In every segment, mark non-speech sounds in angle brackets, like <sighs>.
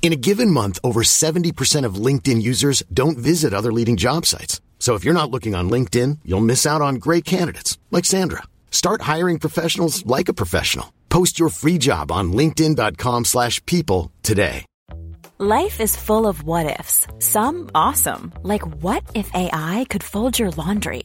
In a given month, over 70% of LinkedIn users don't visit other leading job sites. So if you're not looking on LinkedIn, you'll miss out on great candidates like Sandra. Start hiring professionals like a professional. Post your free job on linkedin.com/people today. Life is full of what ifs. Some awesome, like what if AI could fold your laundry?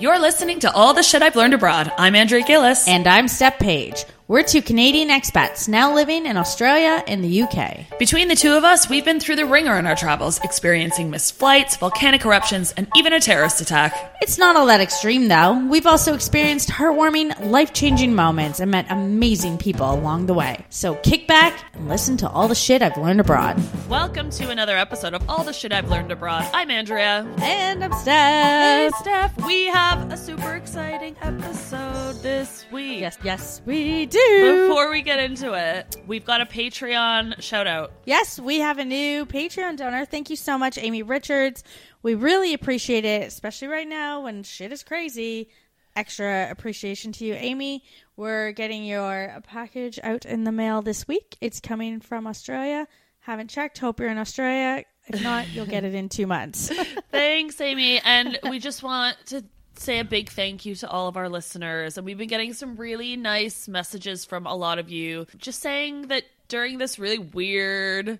You're listening to All the Shit I've Learned Abroad. I'm Andrea Gillis. And I'm Steph Page. We're two Canadian expats now living in Australia and the UK. Between the two of us, we've been through the wringer in our travels, experiencing missed flights, volcanic eruptions, and even a terrorist attack. It's not all that extreme though. We've also experienced heartwarming, life changing moments and met amazing people along the way. So kick back and listen to all the shit I've learned abroad. Welcome to another episode of All the Shit I've Learned Abroad. I'm Andrea. And I'm Steph. Hey, Steph. Steph. We have a super exciting episode this week. Yes, yes, we do. Before we get into it, we've got a Patreon shout out. Yes, we have a new Patreon donor. Thank you so much, Amy Richards. We really appreciate it, especially right now when shit is crazy. Extra appreciation to you, Amy. We're getting your package out in the mail this week. It's coming from Australia. Haven't checked. Hope you're in Australia. If not, you'll get it in two months. <laughs> Thanks, Amy. And we just want to say a big thank you to all of our listeners. And we've been getting some really nice messages from a lot of you just saying that during this really weird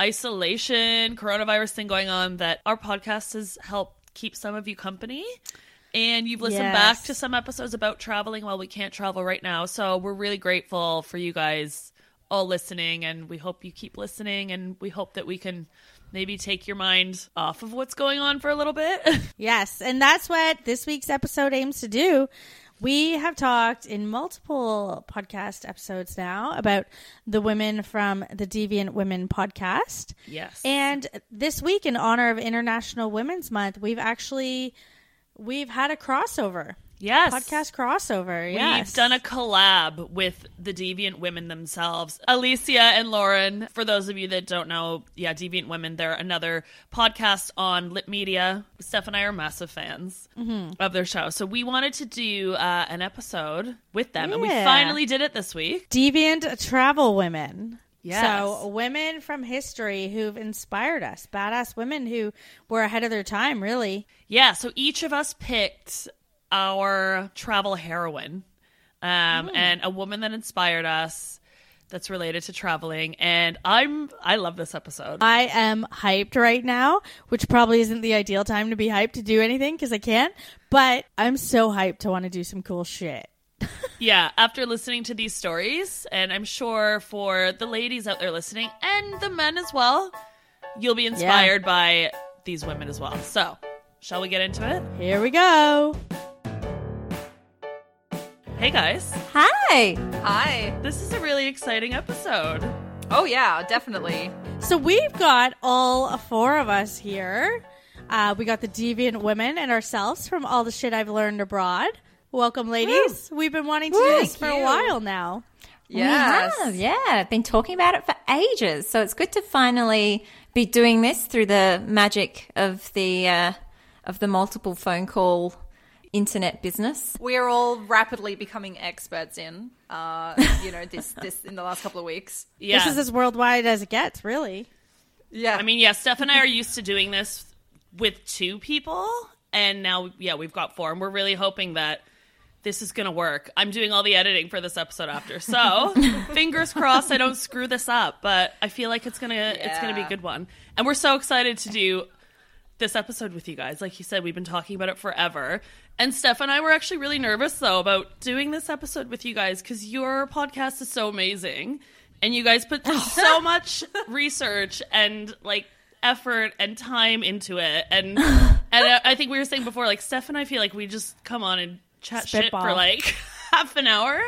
isolation coronavirus thing going on that our podcast has helped keep some of you company. And you've listened Yes. back to some episodes about traveling while we can't travel right now. So we're really grateful for you guys all listening and we hope you keep listening and we hope that we can maybe take your mind off of what's going on for a little bit. <laughs> Yes, and that's what this week's episode aims to do. We have talked in multiple podcast episodes now about the women from the Deviant Women podcast. yes. And this week in honor of International Women's Month, we've actually we've had a crossover. Yes. Podcast crossover. We've done a collab with the Deviant Women themselves. Alicia and Lauren, for those of you that don't know, yeah, Deviant Women, they're another podcast on Lit Media. Steph and I are massive fans Mm-hmm. of their show. So we wanted to do uh, an episode with them, and we finally did it this week. Deviant travel women. Yes. So women from history who've inspired us, badass women who were ahead of their time, really. Yeah, so each of us picked our travel heroine um, and a woman that inspired us that's related to traveling. And I'm I love this episode. I am hyped right now, which probably isn't the ideal time to be hyped to do anything because I can't. But I'm so hyped to want to do some cool shit. <laughs> Yeah, after listening to these stories, and I'm sure for the ladies out there listening and the men as well, you'll be inspired by these women as well. So, shall we get into it? Here we go. Hey guys, Hi. Hi. this is a really exciting episode. Oh yeah, definitely. So we've got all four of us here. Uh, we got the deviant women and ourselves from all the shit I've learned abroad. Welcome, ladies. We've been wanting to do this for Thank a while now. Yes. We have, yeah. Been talking about it for ages. So it's good to finally be doing this through the magic of the uh, of the multiple phone call internet business. We are all rapidly becoming experts in, uh, <laughs> you know, this this in the last couple of weeks. Yeah, This is as worldwide as it gets, really. Yeah. I mean, yeah, Steph and I are used to doing this with two people, and now, yeah, we've got four, and we're really hoping that this is gonna work. I'm doing all the editing for this episode after, so <laughs> fingers crossed I don't screw this up. But I feel like it's gonna it's gonna be a good one, and we're so excited to do this episode with you guys. Like you said, we've been talking about it forever. And Steph and I were actually really nervous though about doing this episode with you guys because your podcast is so amazing, and you guys put <laughs> so much research and like effort and time into it. And <laughs> and I I think we were saying before, like Steph and I feel like we just come on and chat shit for like <laughs> half an hour.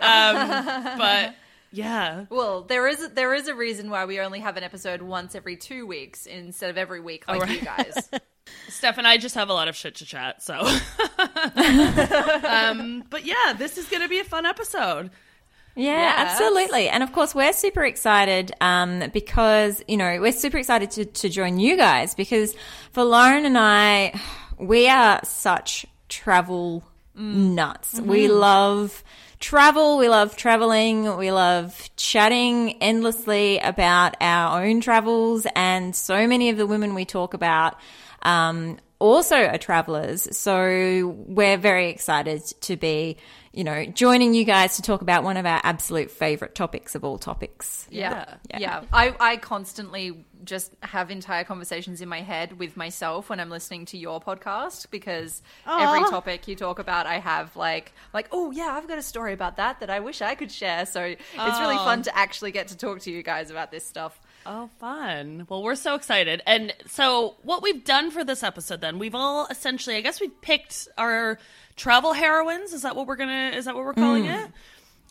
Um, but yeah, Well, there is there is a reason why we only have an episode once every two weeks instead of every week like you guys. <laughs> Steph and I just have a lot of shit to chat. So, <laughs> um, but yeah, this is gonna be a fun episode. Yeah, Yes. absolutely. And of course, we're super excited um, because, you know, we're super excited to, to join you guys because for Lauren and I, we are such travel nuts. We love travel. We love traveling. We love chatting endlessly about our own travels. And so many of the women we talk about um, also are travelers. So we're very excited to be, you know, joining you guys to talk about one of our absolute favorite topics of all topics. Yeah. Yeah. Yeah. I, I constantly just have entire conversations in my head with myself when I'm listening to your podcast because every topic you talk about, I have like, like, oh yeah, I've got a story about that that I wish I could share. So it's really oh. fun to actually get to talk to you guys about this stuff. Oh, fun. Well, we're so excited. And so, what we've done for this episode then, we've all essentially, I guess we've picked our travel heroines. Is that what we're going to, is that what we're calling it?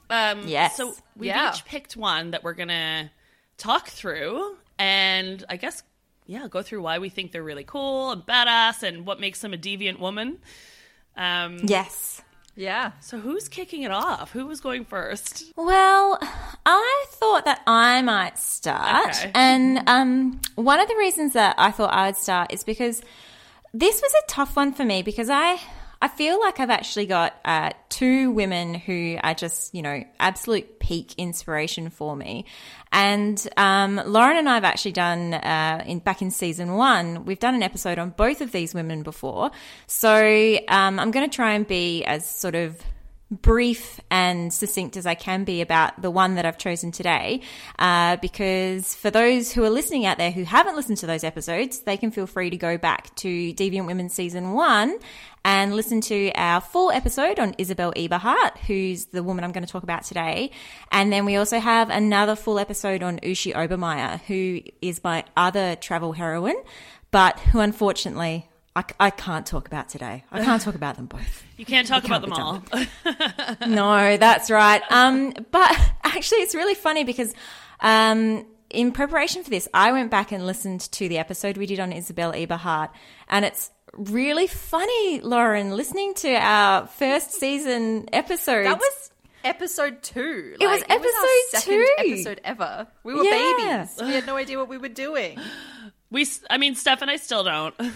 Um, Yes. So, we've Yeah. each picked one that we're going to talk through and I guess, yeah, go through why we think they're really cool and badass and what makes them a deviant woman. Um, Yes. Yeah. So, who's kicking it off? Who was going first? Well, I thought that I might start. Okay. And um, one of the reasons that I thought I would start is because this was a tough one for me because I. I feel like I've actually got uh, two women who are just, you know, absolute peak inspiration for me. And um, Lauren and I have actually done, uh, in back in season one, we've done an episode on both of these women before. So um, I'm going to try and be as sort of brief and succinct as I can be about the one that I've chosen today, uh, because for those who are listening out there who haven't listened to those episodes, they can feel free to go back to Deviant Women season one and listen to our full episode on Isabelle Eberhardt, who's the woman I'm going to talk about today. And then we also have another full episode on Uschi Obermaier, who is my other travel heroine, but who unfortunately I, I can't talk about today. I can't talk about them both. <laughs> You can't talk about them can't all. <laughs> No, that's right. Um, but actually, it's really funny because um, in preparation for this, I went back and listened to the episode we did on Isabelle Eberhardt, and it's really funny, Lauren, listening to our first season episode. That was episode two. It was Like, our episode second two. episode ever. We were Yeah. babies. We had no idea what we were doing. We, s- I mean, Steph and I still don't. <laughs> but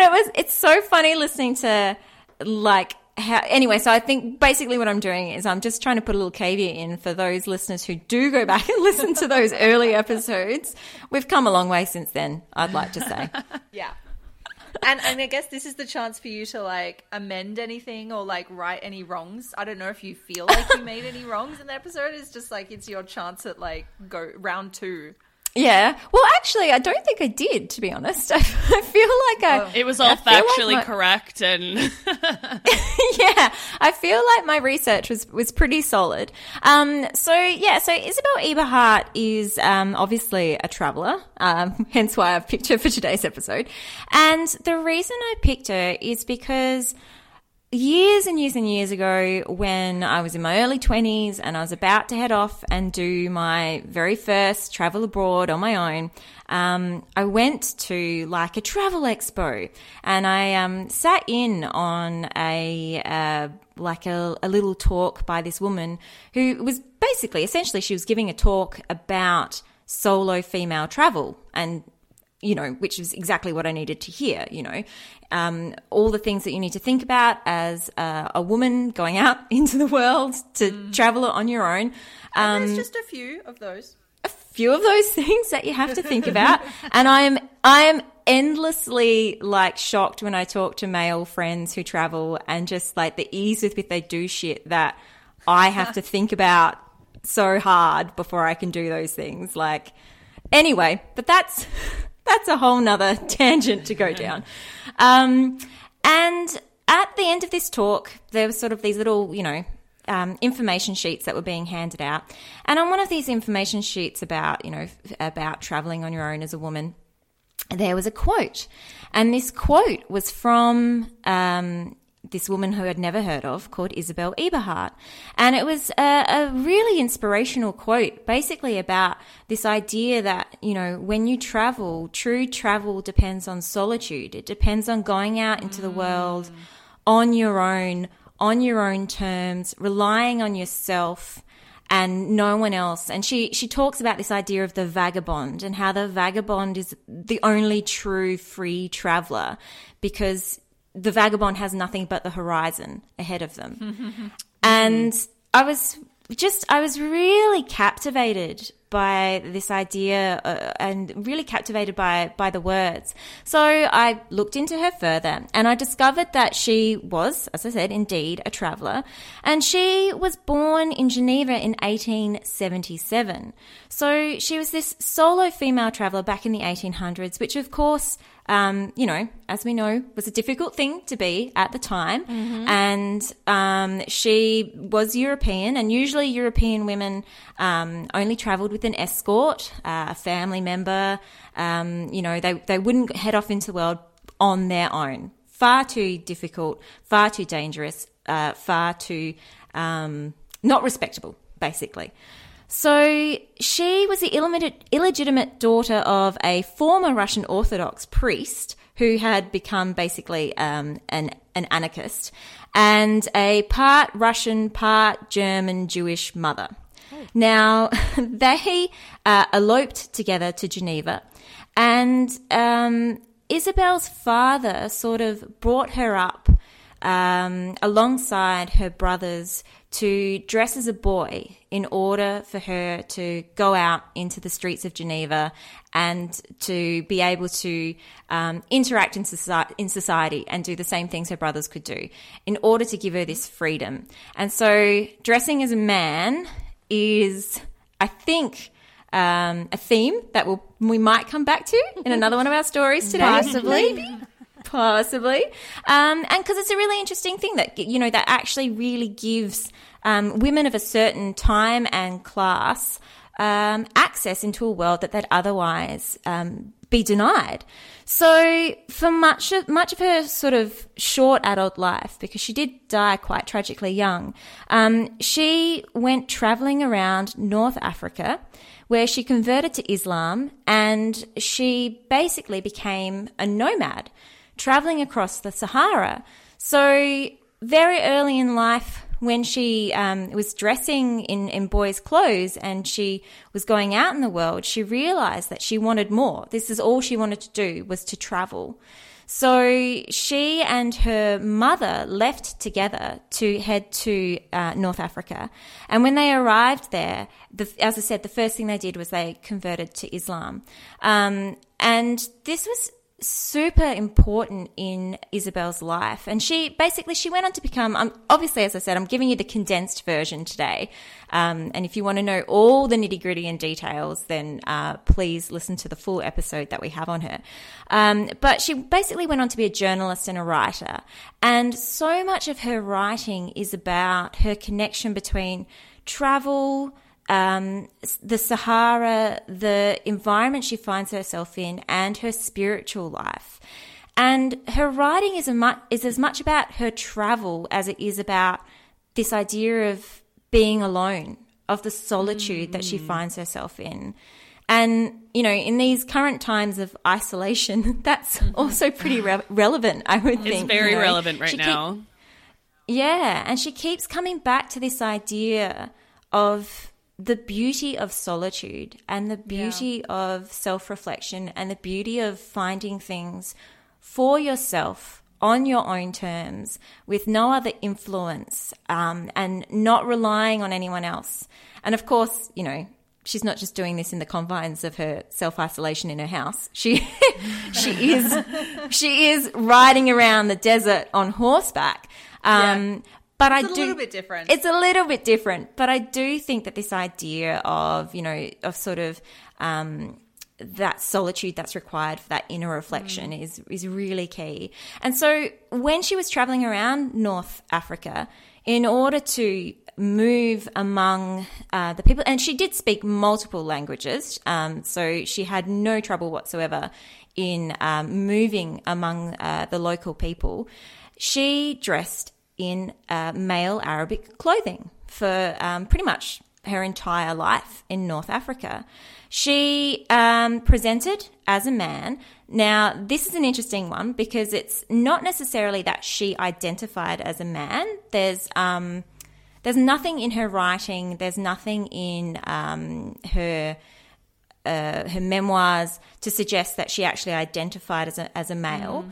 it was it's so funny listening to like how anyway so i think basically what i'm doing is i'm just trying to put a little caveat in for those listeners who do go back and <laughs> listen to those early episodes we've come a long way since then i'd like to say <laughs> Yeah. And and I guess this is the chance for you to like amend anything or like right any wrongs. I don't know if you feel like you made any wrongs in the episode. It's just like it's your chance at like go round two. Yeah well actually i don't think i did to be honest i, <laughs> I feel like i It was all I feel like factually my- <laughs> correct and yeah, I feel like my research was was pretty solid. Um, so yeah, so Isabelle Eberhardt is um, obviously a traveler, um, <laughs> hence why I've picked her for today's episode. And the reason I picked her is because years and years and years ago, when I was in my early 20s and I was about to head off and do my very first travel abroad on my own, um, I went to like a travel expo. And I um, sat in on a uh, like a, a little talk by this woman who was basically, essentially, she was giving a talk about solo female travel and you know, which is exactly what I needed to hear, you know, um, all the things that you need to think about as uh, a woman going out <laughs> into the world to travel on your own. Um, There's just a few of those. a few of those <laughs> things that you have to think about. <laughs> and I am, I am endlessly like shocked when I talk to male friends who travel and just like the ease with which they do shit that I have to think about so hard before I can do those things. Like, anyway, but that's that's a whole nother <laughs> tangent to go down. Um, and at the end of this talk, there was sort of these little, you know, um, information sheets that were being handed out. And on one of these information sheets about, you know, about traveling on your own as a woman, there was a quote. And this quote was from um, this woman who I'd never heard of called Isabelle Eberhardt. And it was a, a, really inspirational quote, basically about this idea that, you know, when you travel, true travel depends on solitude. It depends on going out into mm. the world on your own, on your own terms, relying on yourself and no one else. And she, she talks about this idea of the vagabond and how the vagabond is the only true free traveler because the vagabond has nothing but the horizon ahead of them. and I was just, I was really captivated by this idea uh, and really captivated by by the words. So I looked into her further and I discovered that she was, as I said, indeed a traveller, and she was born in Geneva in 1877. So she was this solo female traveller back in the 1800s, which of course um, you know, as we know, was a difficult thing to be at the time. Mm-hmm. And um, she was European, and usually European women um, only travelled with an escort, uh, a family member. Um, you know, they, they wouldn't head off into the world on their own. Far too difficult, far too dangerous, uh, far too um, not respectable, basically. So she was the illegitimate daughter of a former Russian Orthodox priest who had become basically um, an, an anarchist and a part Russian, part German Jewish mother. Oh. Now, <laughs> they uh, eloped together to Geneva, and um, Isabelle's father sort of brought her up um, alongside her brothers to dress as a boy in order for her to go out into the streets of Geneva and to be able to um, interact in society, in society and do the same things her brothers could do in order to give her this freedom. And so, dressing as a man is, I think, um, a theme that we'll, we might come back to in another one of our stories today. Possibly. Maybe. Possibly. Um, and because it's a really interesting thing that, you know, that actually really gives um, women of a certain time and class um, access into a world that they'd otherwise um, be denied. So for much of, much of her sort of short adult life, because she did die quite tragically young, um, she went traveling around North Africa, where she converted to Islam, and she basically became a nomad traveling across the Sahara. So, very early in life, when she um, was dressing in, in boys' clothes and she was going out in the world, she realized that she wanted more. This is all she wanted to do was to travel. So she and her mother left together to head to uh, North Africa. And when they arrived there, the, as I said, the first thing they did was they converted to Islam. Um, and this was super important in Isabelle's life. And she basically she went on to become. Um, obviously, as I said, I'm giving you the condensed version today. Um, and if you want to know all the nitty gritty and details, then uh, please listen to the full episode that we have on her. Um, but she basically went on to be a journalist and a writer. And so much of her writing is about her connection between travel um, the Sahara, the environment she finds herself in, and her spiritual life. And her writing is, mu- is as much about her travel as it is about this idea of being alone, of the solitude mm. that she mm. finds herself in. And, you know, in these current times of isolation, <laughs> that's mm-hmm. also pretty re- relevant, I would think. It's very you know? relevant right she now. Keep, yeah. And she keeps coming back to this idea of the beauty of solitude and the beauty yeah. of self reflection and the beauty of finding things for yourself on your own terms with no other influence um, and not relying on anyone else. And of course, you know, she's not just doing this in the confines of her self isolation in her house. She <laughs> she is <laughs> she is riding around the desert on horseback. Um, Yeah. But It's I a do. little bit different. It's a little bit different, but I do think that this idea of you know of sort of um, that solitude that's required for that inner reflection is is really key. And so when she was traveling around North Africa, in order to move among uh, the people, and she did speak multiple languages, um, so she had no trouble whatsoever in um, moving among uh, the local people. She dressed in uh, male Arabic clothing for um, pretty much her entire life in North Africa. She um, presented as a man. Now, this is an interesting one because it's not necessarily that she identified as a man. There's um, there's nothing in her writing. There's nothing in um, her uh, her memoirs to suggest that she actually identified as a, as a male.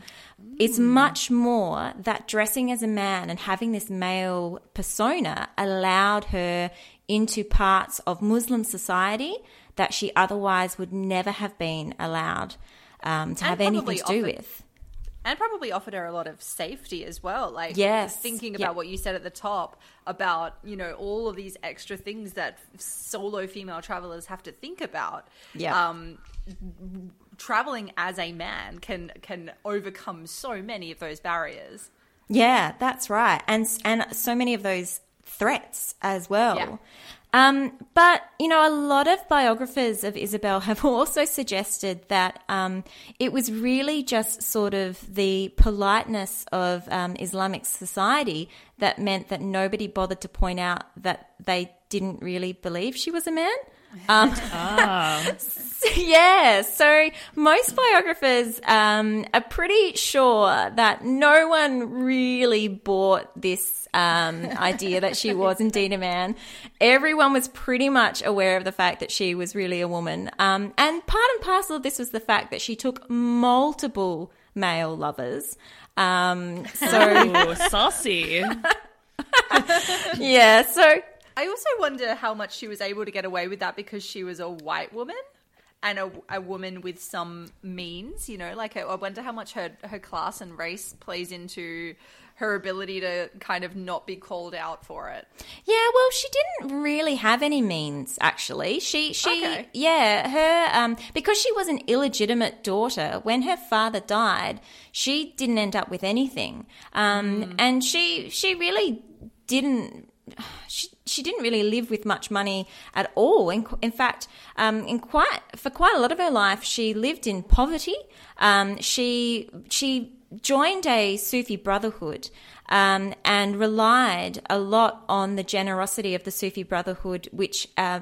It's much more that dressing as a man and having this male persona allowed her into parts of Muslim society that she otherwise would never have been allowed um, to And have anything to do offered- with. and probably offered her a lot of safety as well. Like, Yes. thinking about what you said at the top about you know all of these extra things that solo female travelers have to think about. Yeah. Um, traveling as a man can can overcome so many of those barriers. Yeah, that's right, and and so many of those threats as well. Yeah. Um, but you know, a lot of biographers of Isabelle have <laughs> also suggested that um, it was really just sort of the politeness of um, Islamic society that meant that nobody bothered to point out that they didn't really believe she was a man. Um, <laughs> yeah, so most biographers um, are pretty sure that no one really bought this um, idea that she was indeed a man. Everyone was pretty much aware of the fact that she was really a woman. Um, and part and parcel of this was the fact that she took multiple male lovers. Um, so, Ooh, saucy. <laughs> yeah, so I also wonder how much she was able to get away with that because she was a white woman and a, a woman with some means. You know, like I, I wonder how much her her class and race plays into her ability to kind of not be called out for it. Yeah, well, she didn't really have any means. Actually, she she Okay. yeah her um because she was an illegitimate daughter. When her father died, she didn't end up with anything. Um, and she she really didn't. She, she didn't really live with much money at all. In, in fact, um, in quite for quite a lot of her life, she lived in poverty. Um, she she joined a Sufi brotherhood um, and relied a lot on the generosity of the Sufi brotherhood, which uh,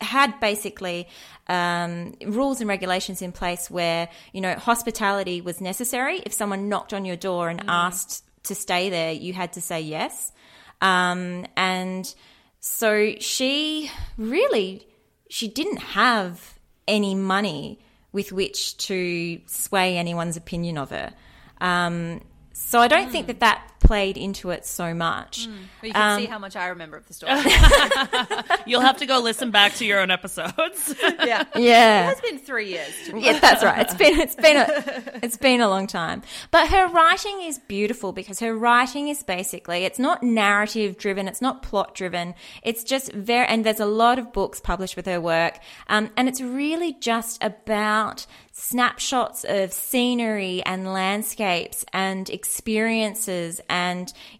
had basically um, rules and regulations in place where you know hospitality was necessary. If someone knocked on your door and asked to stay there, you had to say yes. Um, and so she really she didn't have any money with which to sway anyone's opinion of her. Um, so I don't think that that played into it so much. But you can see how much I remember of the story. <laughs> <laughs> You'll have to go listen back to your own episodes. <laughs> yeah. Yeah. It's been three years. Yeah, that's right. It's been it's been a it's been a long time. But her writing is beautiful because her writing is basically it's not narrative driven, it's not plot driven. It's just very and there's a lot of books published with her work, um, and it's really just about snapshots of scenery and landscapes and experiences and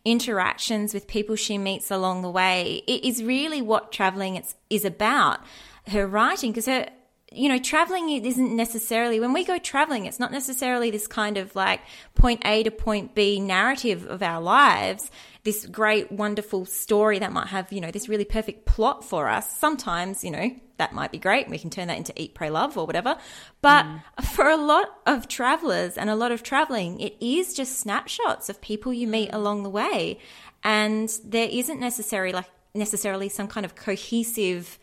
interactions with people she meets along the way. It is really what traveling is about. Her writing, because her you know, traveling isn't necessarily, when we go traveling, it's not necessarily this kind of like point A to point B narrative of our lives, this great, wonderful story that might have, you know, this really perfect plot for us. Sometimes, you know, that might be great. We can turn that into Eat, Pray, Love or whatever. But for a lot of travelers and a lot of traveling, it is just snapshots of people you meet along the way. And there isn't necessarily like, necessarily some kind of cohesive,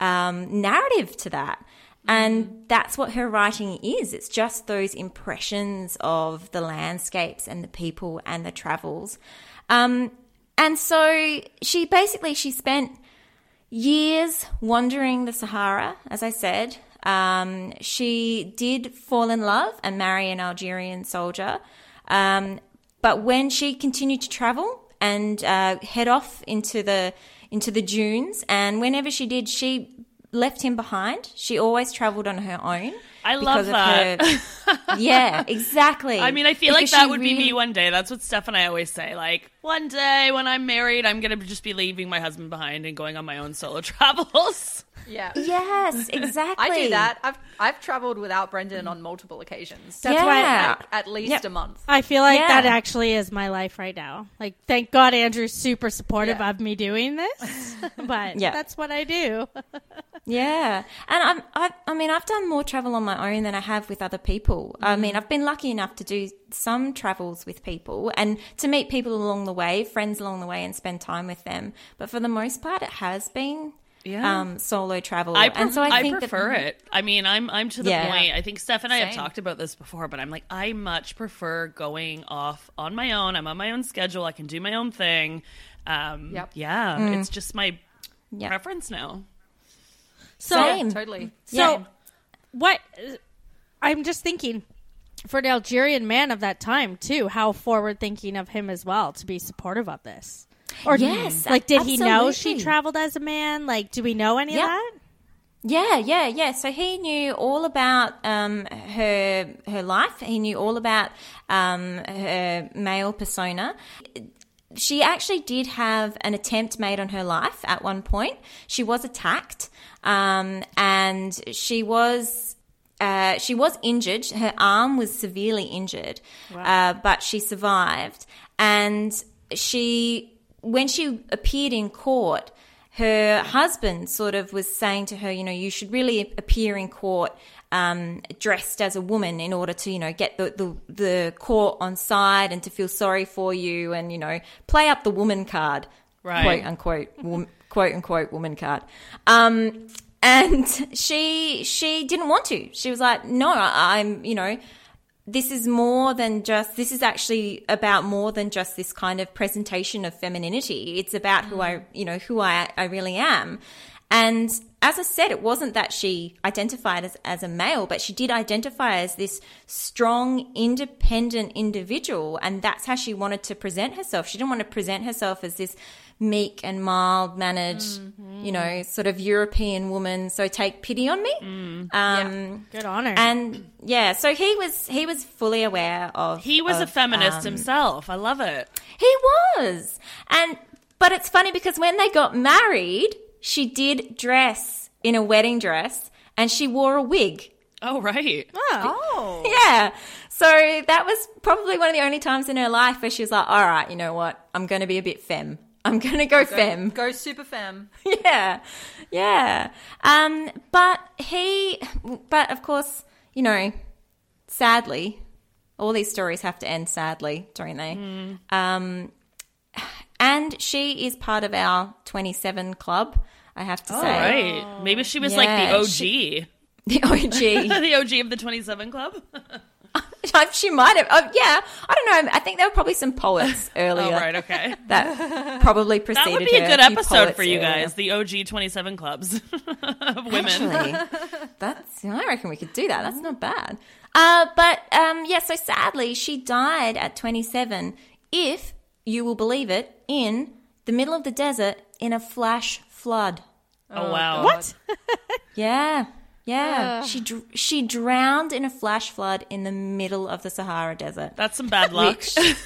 um, narrative to that. And that's what her writing is. It's just those impressions of the landscapes and the people and the travels. Um, and so she basically she spent years wandering the Sahara, as I said. Um, she did fall in love and marry an Algerian soldier. Um, but when she continued to travel and uh, head off into the into the dunes, and whenever she did, she left him behind. She always traveled on her own. I love that. <laughs> yeah, exactly. I mean, I feel like that she would be me one day. That's what Steph and I always say. Like, one day when I'm married, I'm going to just be leaving my husband behind and going on my own solo <laughs> travels. Yeah. Yes, exactly. <laughs> I do that. I've I've traveled without Brendan on multiple occasions. That's yeah. why Like, at least Yep. a month. I feel like Yeah. that actually is my life right now. Like, thank God Andrew's super supportive Yeah. of me doing this, but Yeah. that's what I do. Yeah, and I'm, I, I mean, I've done more travel on my own than I have with other people. I mean, I've been lucky enough to do some travels with people and to meet people along the way, friends along the way, and spend time with them. But for the most part, it has been Yeah. um, solo travel. I, pref- and so I, I, think prefer that, it. I mean, I'm I'm to the Yeah. point. I think Steph and I have talked about this before, but I'm like, I much prefer going off on my own. I'm on my own schedule. I can do my own thing. Um, Yep. Yeah, Mm. it's just my Yeah. preference now. So, Same. Totally. so Yeah. what? I'm just thinking for an Algerian man of that time too. How forward thinking of him as well to be supportive of this. Or Yes, like, did he know she traveled as a man? Like, do we know any Yeah. of that? Yeah, yeah, yeah. So he knew all about um, her her life. He knew all about um, her male persona. She actually did have an attempt made on her life at one point. She was attacked, um, and she was uh, she was injured. Her arm was severely injured, uh, but she survived. And she, when she appeared in court, her husband sort of was saying to her, you know, you should really appear in court um, dressed as a woman in order to, you know, get the, the, the court on side and to feel sorry for you and, you know, play up the woman card, Right. quote unquote, wom- quote unquote woman card. Um, and <laughs> she she didn't want to. She was like, no, I, I'm, you know, this is more than just this is actually about more than just this kind of presentation of femininity it's about who i you know who i i really am and as i said it wasn't that she identified as, as a male but she did identify as this strong independent individual and that's how she wanted to present herself she didn't want to present herself as this meek and mild mannered you know sort of european woman so take pity on me um Good honor. and yeah, so he was he was fully aware of He was a feminist um, himself. I love it. He was. And but it's funny because when they got married, she did dress in a wedding dress and she wore a wig. Oh right. Oh. <laughs> Yeah. So that was probably one of the only times in her life where she was like, "All right, you know what? I'm going to be a bit femme. I'm going to go femme." <laughs> Go super femme. yeah, yeah. Um, but he, but of course, you know, sadly, all these stories have to end sadly, don't they? Um, and she is part of our 27 club. I have to All say, right. Maybe she was Yeah, like the OG. she- <laughs> the OG. <laughs> the OG of the 27 Club. <laughs> she might have. Oh, yeah, I don't know. I think there were probably some poets earlier oh, right. Okay. that probably preceded. That would be a good episode for you earlier. guys. The OG 27 clubs of women. Actually, that's I reckon we could do that. That's not bad. Uh, but um, yeah, so sadly, she died at 27. If you will believe it, in the middle of the desert in a flash flood. Oh, wow. what? <laughs> Yeah, yeah. She dr- she drowned in a flash flood in the middle of the Sahara Desert. That's some bad luck. Which-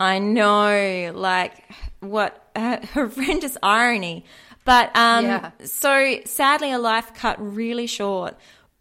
I know, like what uh, <laughs> horrendous irony. But um, Yeah. so sadly, a life cut really short.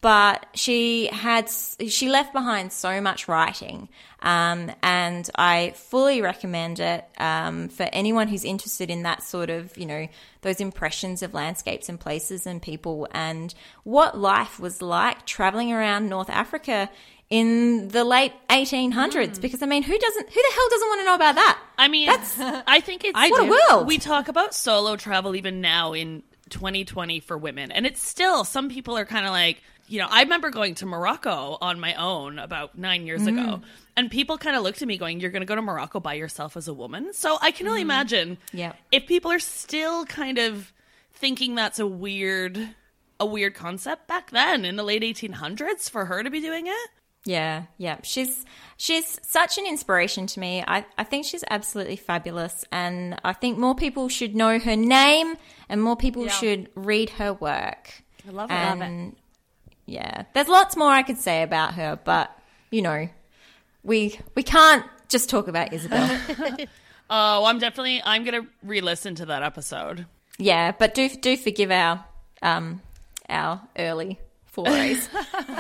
But she had she left behind so much writing, um, and I fully recommend it um, for anyone who's interested in that sort of you know those impressions of landscapes and places and people and what life was like traveling around North Africa in the late 1800s. Because I mean, who doesn't? Who the hell doesn't want to know about that? I mean, That's- <laughs> I think it's I What a do. world! We talk about solo travel even now in 2020 for women, and it's still some people are kind of like, you know, I remember going to Morocco on my own about nine years Mm. ago, and people kind of looked at me going, "You're going to go to Morocco by yourself as a woman?" So I can only imagine, Mm. Yeah. if people are still kind of thinking that's a weird a weird concept back then in the late 1800s for her to be doing it. Yeah, yeah. She's she's such an inspiration to me. I, I think she's absolutely fabulous and I think more people should know her name and more people should read her work. I love it. And yeah. There's lots more I could say about her, but you know, we we can't just talk about Isabelle. <laughs> Oh, I'm definitely I'm going to re-listen to that episode. yeah, but do do forgive our um our early forays.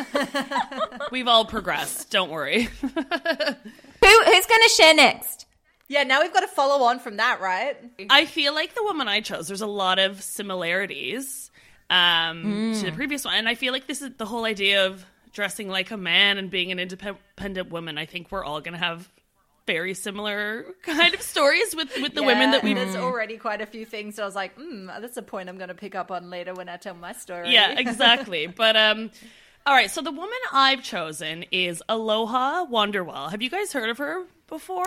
<laughs> <laughs> We've all progressed, don't worry. Who who's going to share next? Yeah, now we've got to follow on from that, right? I feel like the woman I chose, there's a lot of similarities um, to the previous one. And I feel like this is the whole idea of dressing like a man and being an independent woman. I think we're all going to have very similar <laughs> kind of stories with, with the women that we There's already quite a few things. So I was like, hmm, that's a point I'm going to pick up on later when I tell my story. Yeah, <laughs> exactly. but um all right, so the woman I've chosen is Aloha Wanderwell. Have you guys heard of her before?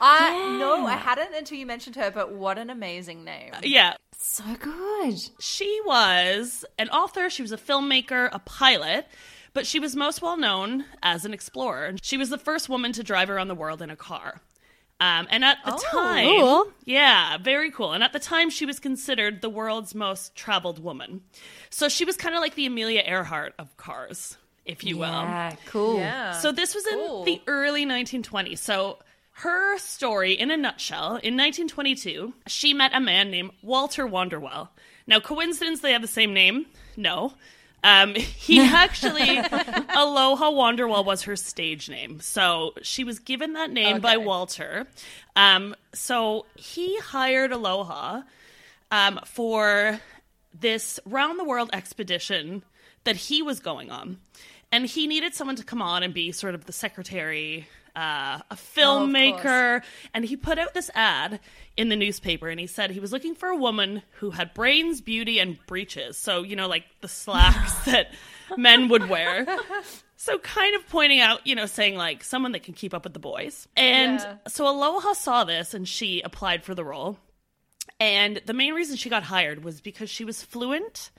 I no, I hadn't until you mentioned her. But what an amazing name! Yeah. So good. She was an author, she was a filmmaker, a pilot, but she was most well known as an explorer. She was the first woman to drive around the world in a car. Um, and at the time, cool. yeah, very cool. And at the time, she was considered the world's most traveled woman. So she was kind of like the Amelia Earhart of cars, if you will. Yeah, cool. So this was Cool. in the early 1920s. So her story, in a nutshell, in 1922, she met a man named Walter Wanderwell. Now, coincidence they have the same name? No. Um, <laughs> he <laughs> actually, Aloha Wanderwell was her stage name. So she was given that name by Walter. Um, so he hired Aloha um, for this round the world expedition that he was going on. And he needed someone to come on and be sort of the secretary, uh, a filmmaker. and he put out this ad in the newspaper and he said he was looking for a woman who had brains, beauty, and breeches. So, you know, like the slacks <laughs> that men would wear. So, kind of pointing out, you know, saying like someone that can keep up with the boys. And Yeah. so Aloha saw this and she applied for the role. And the main reason she got hired was because she was fluent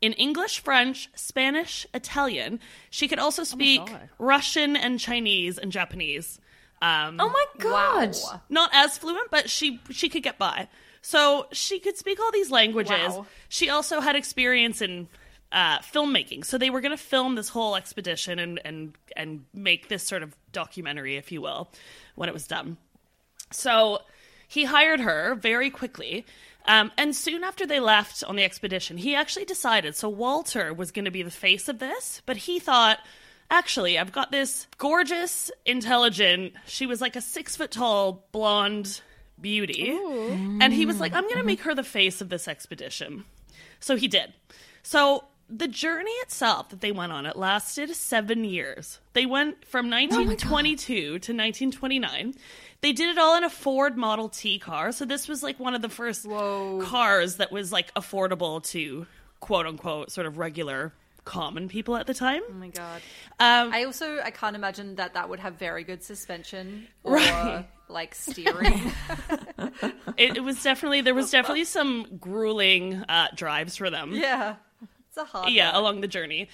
in English, French, Spanish, Italian. She could also speak Russian and Chinese and Japanese. Um, Oh my god. Wow. not as fluent, but she she could get by. So she could speak all these languages. Wow. She also had experience in uh, filmmaking. So they were going to film this whole expedition and and and make this sort of documentary, if you will, when it was done. So he hired her very quickly. Um, and soon after they left on the expedition, he actually decided. So Walter was going to be the face of this, but he thought, actually, I've got this gorgeous, intelligent, she was like a six foot tall blonde beauty. And he was like, I'm going to make her the face of this expedition. So he did. So the journey itself that they went on, it lasted seven years. They went from 1922 to 1929. They did it all in a Ford Model T car. So this was like one of the first cars that was like affordable to quote unquote sort of regular common people at the time. Oh my god. Um, I also I can't imagine that that would have very good suspension or Right. like steering. <laughs> it, it was definitely there was <laughs> definitely some grueling uh, drives for them. yeah. A hard yeah, one. along the journey.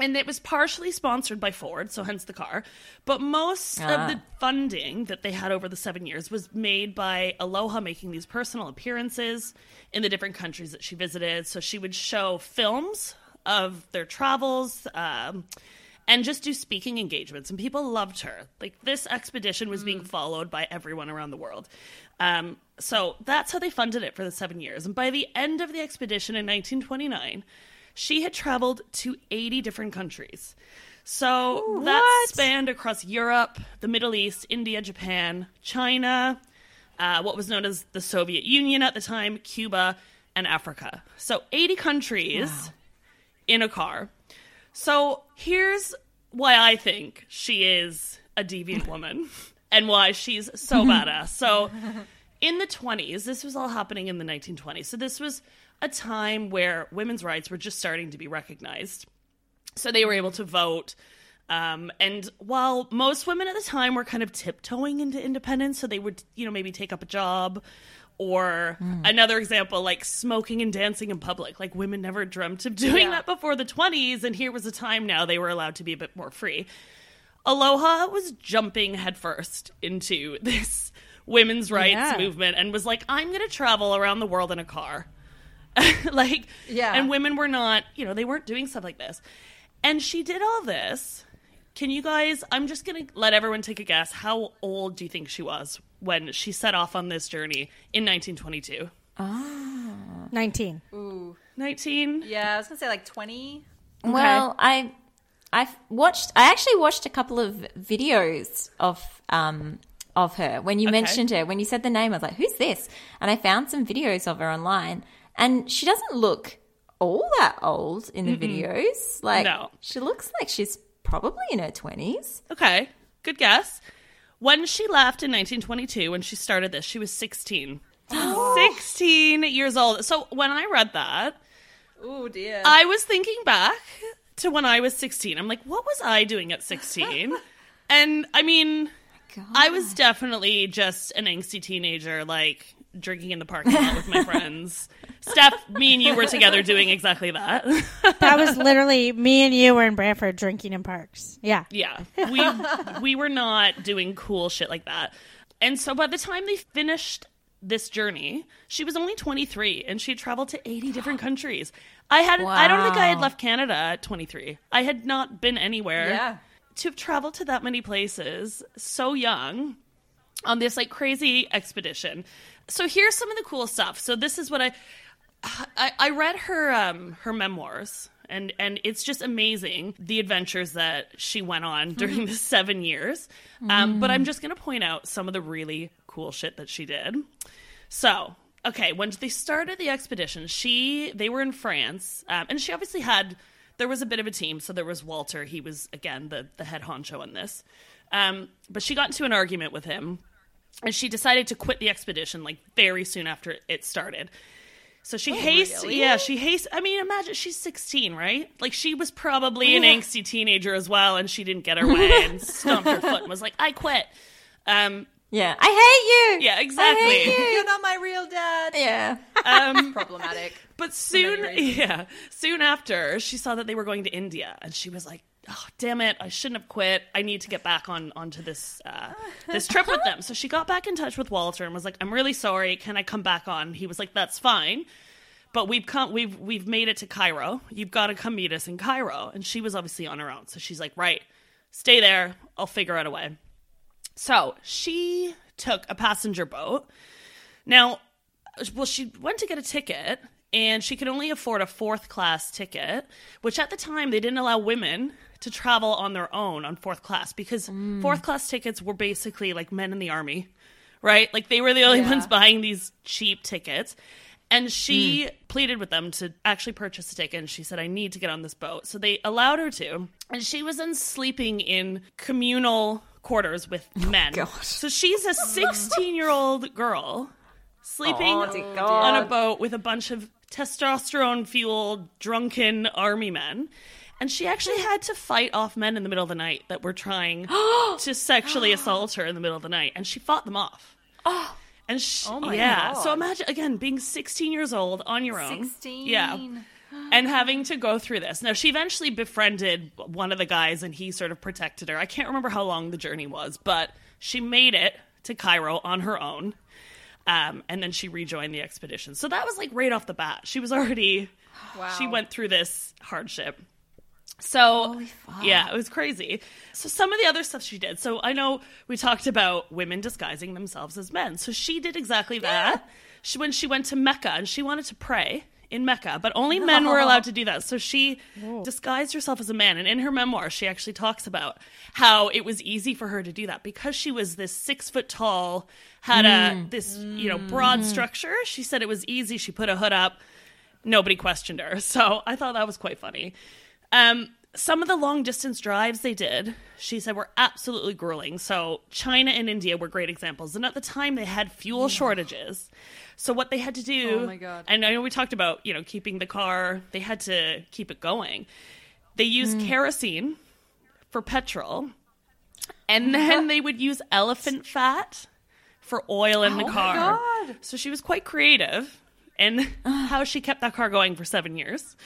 And it was partially sponsored by Ford, so hence the car. But most of the funding that they had over the seven years was made by Aloha making these personal appearances in the different countries that she visited. So she would show films of their travels um, and just do speaking engagements. And people loved her. Like this expedition was being followed by everyone around the world. Um, so that's how they funded it for the seven years. And by the end of the expedition in 1929, she had traveled to 80 different countries. So that spanned across Europe, the Middle East, India, Japan, China, uh, what was known as the Soviet Union at the time, Cuba, and Africa. So 80 countries in a car. So here's why I think she is a deviant woman <laughs> and why she's so <laughs> badass. So in the 20s, this was all happening in the 1920s. So this was a time where women's rights were just starting to be recognized. So they were able to vote. Um, and while most women at the time were kind of tiptoeing into independence, so they would, you know, maybe take up a job Or another example, like smoking and dancing in public. Like women never dreamt of <laughs> doing Yeah. that before the 20s, and here was a time now they were allowed to be a bit more free. Aloha was jumping headfirst into <laughs> this women's rights Yeah. movement and was like, I'm going to travel around the world in a car. <laughs> like, Yeah. And women were not, you know, they weren't doing stuff like this. And she did all this. Can you guys, I'm just going to let everyone take a guess. How old do you think she was when she set off on this journey in 1922? Ah. 19. Ooh. 19? Yeah, I was gonna say like twenty. Well, I I've watched. I actually watched a couple of videos of um of her when you mentioned her. When you said the name, I was like, "Who's this?" And I found some videos of her online, and she doesn't look all that old in the videos. Like, No. she looks like she's probably in her twenties. Okay, good guess. When she left in 1922, when she started this, she was 16. <gasps> 16 years old. So when I read that, Oh dear. I was thinking back to when I was 16. I'm like, what was I doing at 16? <laughs> and I mean, oh I was definitely just an angsty teenager, like drinking in the parking lot with my <laughs> friends. Steph, me and you were together doing exactly that. That was literally me and you were in Brantford drinking in parks. Yeah. Yeah, we we were not doing cool shit like that. And so by the time they finished this journey, she was only 23 and she had traveled to 80 different <gasps> countries. I had I don't think I had left Canada at 23. I had not been anywhere. Yeah. To have traveled to that many places so young on this like crazy expedition. So here's some of the cool stuff. So this is what I I, I read her um her memoirs and and it's just amazing the adventures that she went on during the seven years. Um, but I'm just gonna point out some of the really cool shit that she did. So okay, when they started the expedition, she they were in France, um, and she obviously had there was a bit of a team. So there was Walter, he was again the the head honcho on this. Um, but she got into an argument with him and she decided to quit the expedition like very soon after it started. So she haste, yeah, she haste. I mean, imagine she's 16, right? Like she was probably an angsty teenager as well, and she didn't get her <laughs> way and stomped her foot and was like, "I quit." Um, Yeah, I hate you. yeah, exactly. You're not my real dad. Yeah. <laughs> Um, Problematic. But soon, <laughs> yeah, soon after, she saw that they were going to India, and she was like, "Oh, damn it! I shouldn't have quit. I need to get back on onto this uh, this trip with them." <laughs> So she got back in touch with Walter and was like, "I'm really sorry. Can I come back on?" He was like, "That's fine." But we've come, we've we've made it to Cairo. You've got to come meet us in Cairo. And she was obviously on her own, so she's like, "Right, stay there. I'll figure out a way." So she took a passenger boat. Now, well, she went to get a ticket and she could only afford a fourth class ticket, which at the time they didn't allow women to travel on their own on fourth class because mm. fourth class tickets were basically like men in the army, right? Like they were the only ones buying these cheap tickets. And she mm. pleaded with them to actually purchase a ticket. And she said, I need to get on this boat. So they allowed her to. And she was then sleeping in communal quarters with <laughs> oh, men. So she's a 16 year old girl sleeping oh, on a boat with a bunch of testosterone fueled, drunken army men. And she actually had to fight off men in the middle of the night that were trying <gasps> to sexually assault her in the middle of the night. And she fought them off. Oh. And she, yeah. So imagine, again, being 16 years old on your own. 16. Yeah. And having to go through this. Now, she eventually befriended one of the guys and he sort of protected her. I can't remember how long the journey was, but she made it to Cairo on her own. Um, and then she rejoined the expedition. So that was like right off the bat. She was already, Wow. she went through this hardship. So, yeah, it was crazy. So, some of the other stuff she did. So, I know we talked about women disguising themselves as men. So, she did exactly that. She, when she went to Mecca and she wanted to pray in Mecca, but only men were allowed to do that. So, she disguised herself as a man. And in her memoir, she actually talks about how it was easy for her to do that because she was this six foot tall, had a this, you know, broad structure. She said it was easy. She put a hood up nobody questioned her. <laughs> So I thought that was quite funny. Um, some of the long distance drives they did, she said, were absolutely grueling. So China and India were great examples. And at the time, they had fuel shortages. So what they had to do, Oh my God. and I know we talked about, you know, keeping the car, they had to keep it going. They used kerosene for petrol, and then they would use elephant fat for oil in the Oh my car. God. So she was quite creative and how she kept that car going for seven years.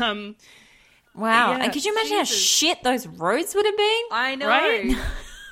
Um, Wow. Yeah. And could you imagine how shit those roads would have been? I know. Right?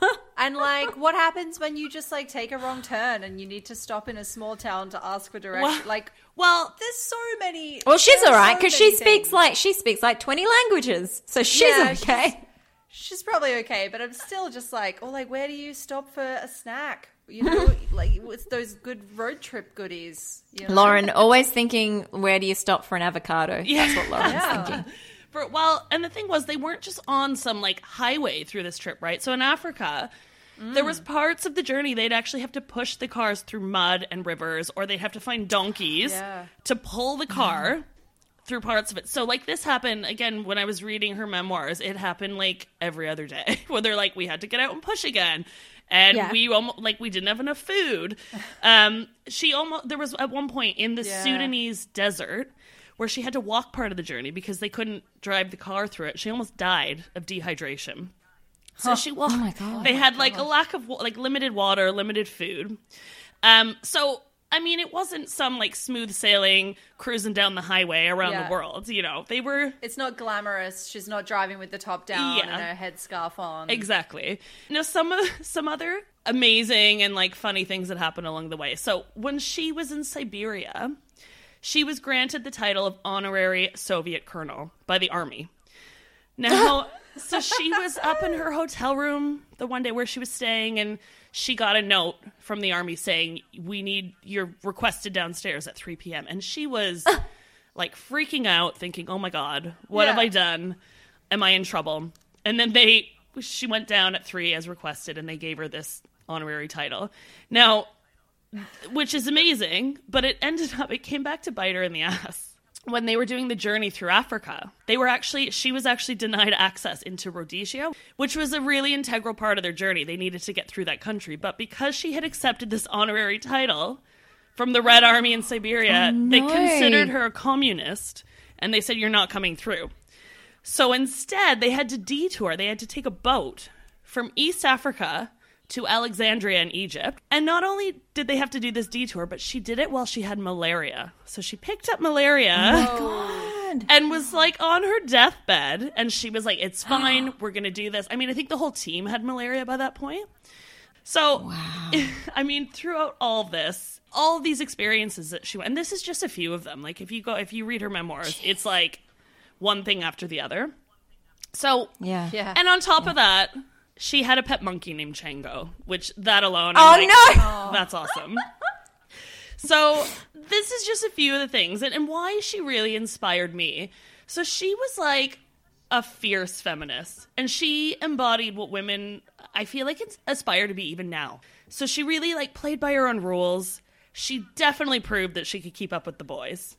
<laughs> and like, what happens when you just like take a wrong turn and you need to stop in a small town to ask for direction? Well- like, well, there's so many. Well, she's all right right so because she speaks things. like she speaks like twenty languages, so she's Yeah, okay. She's probably okay, but I'm still just like, oh, like, where do you stop for a snack? You <laughs> know, like with those good road trip goodies. You know? Lauren always thinking, where do you stop for an avocado? Yeah. That's what Lauren's Yeah. thinking. <laughs> For well, and the thing was, they weren't just on some like highway through this trip, right? So in Africa, there was parts of the journey they'd actually have to push the cars through mud and rivers, or they'd have to find donkeys Yeah. to pull the car through parts of it. So like this happened again when I was reading her memoirs. It happened like every other day, <laughs> where they're like, we had to get out and push again. And Yeah. we almost like we didn't have enough food. Um, she almost there was at one point in the Yeah. Sudanese desert where she had to walk part of the journey because they couldn't drive the car through it. She almost died of dehydration. So she walked. Oh my god! They had like a lack of like limited water, limited food. Um, so I mean, it wasn't some like smooth sailing cruising down the highway around Yeah. the world. You know, they were It's not glamorous. She's not driving with the top down Yeah. and her headscarf on. Exactly. Now some of some other amazing and like funny things that happened along the way. So when she was in Siberia, she was granted the title of honorary Soviet colonel by the army. <laughs> Now, so she was up in her hotel room the one day where she was staying and she got a note from the army saying, "We need you're requested downstairs at 3 p.m." And she was <laughs> like freaking out, thinking, "Oh my god, what have I done? Am I in trouble?" And then they she went down at 3 as requested and they gave her this honorary title. Now, which is amazing, but it ended up it came back to bite her in the ass. When they were doing the journey through Africa, they were actually she was actually denied access into Rhodesia, which was a really integral part of their journey. They needed to get through that country, but because she had accepted this honorary title from the Red Army in Siberia, oh, they no. considered her a communist and they said you're not coming through. So instead, they had to detour. They had to take a boat from East Africa to Alexandria in Egypt. And not only did they have to do this detour, but she did it while she had malaria. So she picked up malaria and was like on her deathbed. And she was like, it's fine. We're going to do this. I mean, I think the whole team had malaria by that point. So, <laughs> I mean, throughout all this, all these experiences that she went, and this is just a few of them. Like, if you go, if you read her memoirs, it's like one thing after the other. So, Yeah. Yeah. and on top of that, she had a pet monkey named Chango, which that alone, Oh, I'm like, no! <laughs> that's awesome. so this is just a few of the things, and, and why she really inspired me. So she was like a fierce feminist, and she embodied what women I feel like it's aspire to be even now. So she really like played by her own rules. She definitely proved that she could keep up with the boys,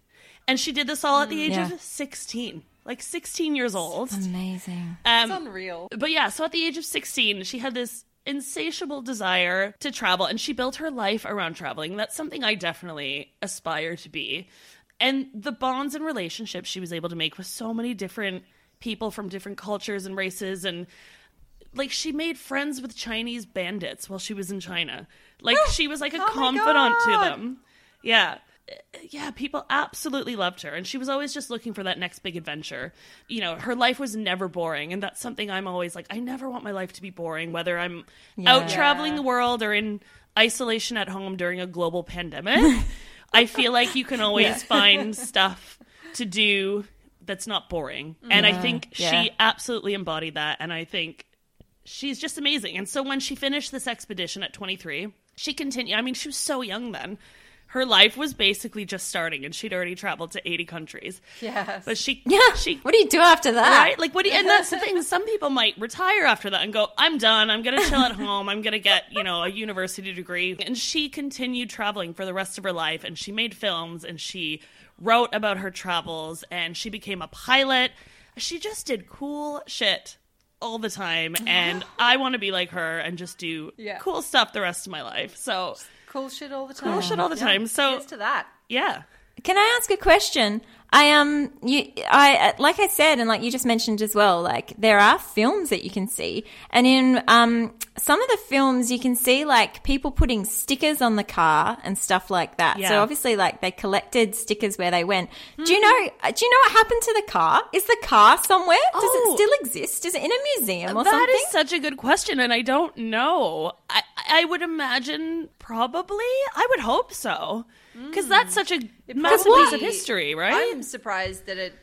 and she did this all at the age Yeah. of sixteen, like sixteen years old. Amazing. Um, It's unreal. but yeah, so at the age of 16, she had this insatiable desire to travel and she built her life around traveling. That's something I definitely aspire to be. And the bonds and relationships she was able to make with so many different people from different cultures and races and like she made friends with Chinese bandits while she was in China. Like she was like a Oh confidant to them. Yeah. Yeah, people absolutely loved her and she was always just looking for that next big adventure. You know, her life was never boring and that's something I'm always like I never want my life to be boring whether I'm out traveling the world or in isolation at home during a global pandemic. <laughs> I feel like you can always find <laughs> stuff to do that's not boring. And I mm-hmm. think Yeah. she absolutely embodied that and I think she's just amazing. And so when she finished this expedition at 23, she continued. I mean, she was so young then. Her life was basically just starting, and she'd already traveled to 80 countries. Yes. But she, Yeah. she, What do you do after that? right? Like, what do you, and that's the thing. <laughs> Some people might retire after that and go, I'm done. I'm going to chill at home. I'm going to get, you know, a university degree. And she continued traveling for the rest of her life, and she made films, and she wrote about her travels, and she became a pilot. She just did cool shit all the time, and <gasps> I want to be like her and just do Yeah. cool stuff the rest of my life. So, cool shit all the time. cool shit all the time. So, Cheers to that. yeah. Can I ask a question? I um you I like I said and like you just mentioned as well like there are films that you can see and in um some of the films you can see like people putting stickers on the car and stuff like that. Yeah. So obviously like they collected stickers where they went. Do you know do you know what happened to the car? Is the car somewhere? Does Oh. it still exist? Is it in a museum or That something? is such a good question, and I don't know. I, I would imagine probably. I would hope so, because that's such a mm. massive piece of history, right? I'm surprised that it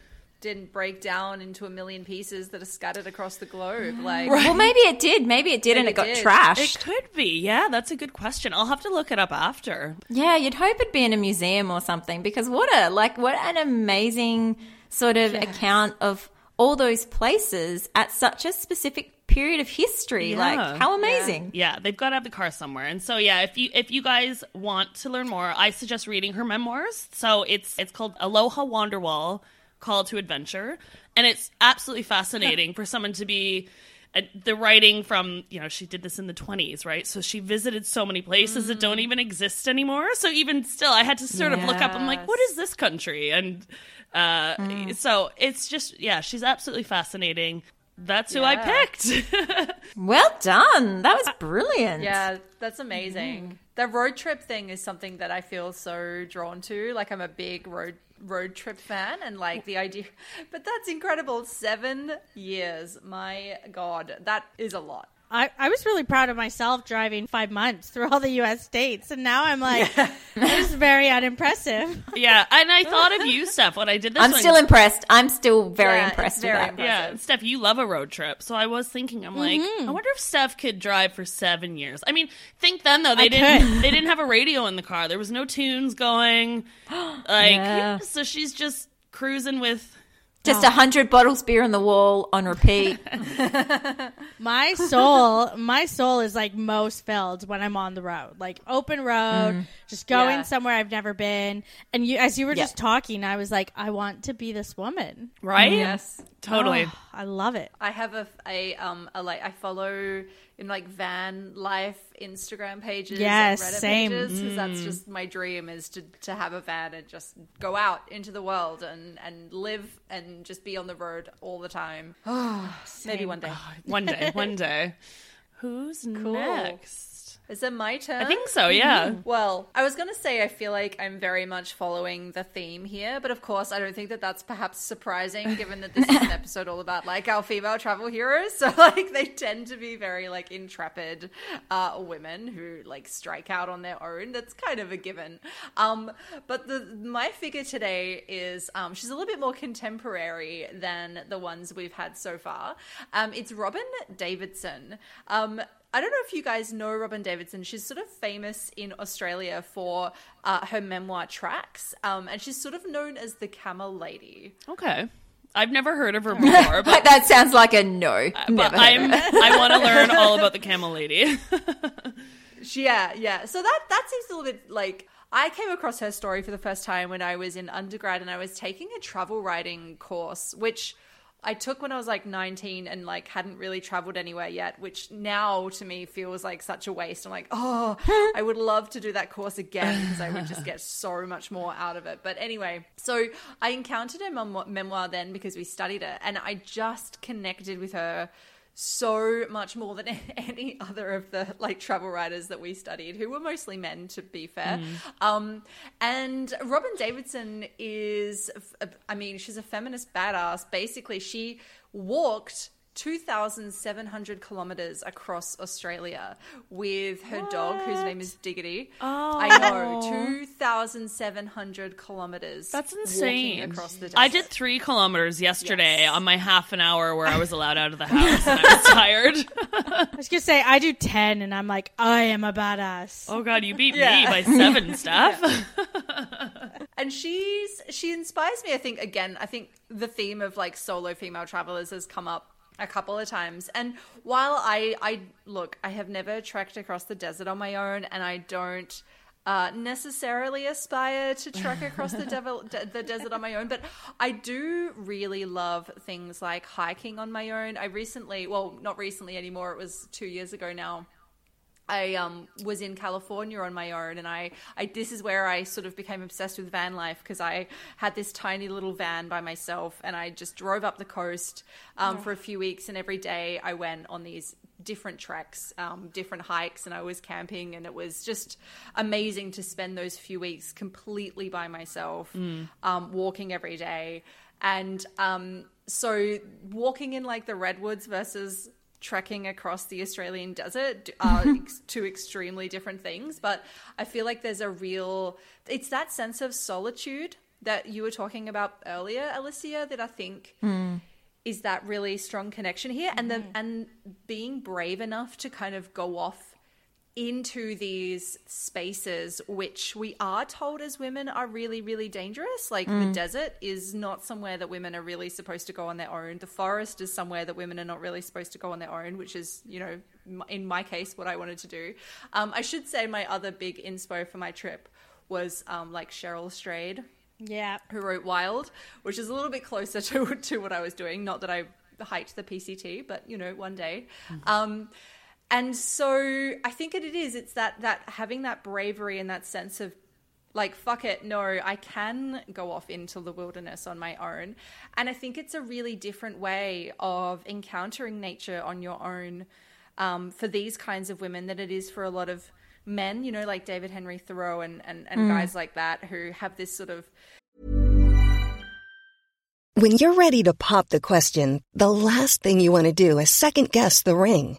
didn't break down into a million pieces that are scattered across the globe. Mm. Like, well, maybe it did. Maybe it did, and Maybe it got did. trashed. It could be. Yeah, that's a good question. I'll have to look it up after. Yeah, you'd hope it'd be in a museum or something because what a like what an amazing sort of account of all those places at such a specific period of history. Yeah. Like how amazing. Yeah, they've got to have the car somewhere. And so yeah, if you if you guys want to learn more, I suggest reading her memoirs. So it's it's called Aloha Wanderwell: Call to Adventure, and it's absolutely fascinating <laughs> for someone to be uh, the writing from you know she did this in the 20s right so she visited so many places that don't even exist anymore so even still i had to sort of look up i'm like what is this country and uh so it's just yeah she's absolutely fascinating that's who i picked <laughs> Well done. That was brilliant. yeah, that's amazing. Mm-hmm. The road trip thing is something that I feel so drawn to. Like, I'm a big road road trip fan, and like the idea. <laughs> But that's incredible. Seven years. My God, that is a lot. I, I was really proud of myself driving five months through all the U.S. states, and now I'm like, <laughs> that is very unimpressive. Yeah, and I thought of you, Steph, when I did this. I'm one. still impressed. I'm still very Yeah, impressed very with that. impressive. Yeah, Steph, you love a road trip, so I was thinking, I'm like, mm-hmm. I wonder if Steph could drive for seven years. I mean, think then though they I didn't could. they didn't have a radio in the car. There was no tunes going, <gasps> like, Yeah. so she's just cruising with. Just a hundred bottles beer on the wall on repeat. <laughs> My soul, my soul is like most filled when I'm on the road, like open road, just going Yeah. somewhere I've never been. And you, as you were Yeah. just talking, I was like, I want to be this woman. Right? Yes. Totally. Oh, I love it. I have a, a um a like I follow in like van life Instagram pages Yes, and Reddit same. pages because that's mm. just my dream is to to have a van and just go out into the world and and live and just be on the road all the time. <sighs> Maybe <laughs> one day. One day, one <laughs> day. Who's next? Is it my turn? I think so, yeah. Well, I was going to say I feel like I'm very much following the theme here, but of course, I don't think that that's perhaps surprising given that this is an <laughs> episode all about like our female travel heroes. <laughs> So, like, they tend to be very like intrepid uh, women who like strike out on their own. That's kind of a given. Um, but the my figure today is um, she's a little bit more contemporary than the ones we've had so far. Um, it's Robyn Davidson. Um, I don't know if you guys know Robyn Davidson. She's sort of famous in Australia for uh, her memoir tracks, um, and she's sort of known as the Camel Lady. Okay. I've never heard of her <laughs> before, but, that sounds like a no. but Never heard I'm. I want to learn all about the camel lady. <laughs> Yeah, yeah. So that that seems a little bit like I came across her story for the first time when I was in undergrad and I was taking a travel writing course, which I took when I was like 19 and like hadn't really traveled anywhere yet, which now to me feels like such a waste. I'm like, oh, I would love to do that course again because I would just get so much more out of it. But anyway, so I encountered her mem- memoir then because we studied it and I just connected with her so much more than <laughs> any other of the like travel writers that we studied who were mostly men to be fair. Um and robyn davidson is i mean she's a feminist badass. Basically she walked 2,700 kilometers across Australia with her dog, whose name is Diggity. Oh. I know, 2,700 kilometers. That's insane. across the desert. I did three kilometers yesterday Yes. on my half an hour where I was allowed out of the house and I was <laughs> tired. I was gonna say I do ten, and I'm like, I am a badass. Oh god, you beat Yeah. me by seven, <laughs> Steph. <laughs> and she's she inspires me i think again i think the theme of like solo female travelers has come up a couple of times and while i i look i have never trekked across the desert on my own and i don't uh, necessarily aspire to trek across the, <laughs> devil, de- the desert on my own, but I do really love things like hiking on my own. I recently, well, not recently anymore, it was two years ago now, I um, was in California on my own, and I, I this is where I sort of became obsessed with van life because I had this tiny little van by myself, and I just drove up the coast um, for a few weeks, and every day I went on these different treks, um, different hikes, and I was camping, and it was just amazing to spend those few weeks completely by myself, um, walking every day, and um, so walking in like the redwoods versus trekking across the Australian desert <laughs> are two extremely different things. But I feel like there's a real, it's that sense of solitude that you were talking about earlier, Alicia, that I think hmm. is that really strong connection here, and the hmm. and being brave enough to kind of go off into these spaces which we are told as women are really really dangerous like the desert is not somewhere that women are really supposed to go on their own the forest is somewhere that women are not really supposed to go on their own which is you know in my case what i wanted to do um, i should say my other big inspo for my trip was um, like cheryl strayed Yeah. who wrote Wild, which is a little bit closer <laughs> to to what I was doing. Not that I hiked the PCT, but you know, one day. Um, and so I think it is. It's that that having that bravery and that sense of like fuck it no i can go off into the wilderness on my own and i think it's a really different way of encountering nature on your own um, for these kinds of women than it is for a lot of men you know like david henry thoreau and, and, and guys like that who have this sort of When you're ready to pop the question, the last thing you want to do is second guess the ring.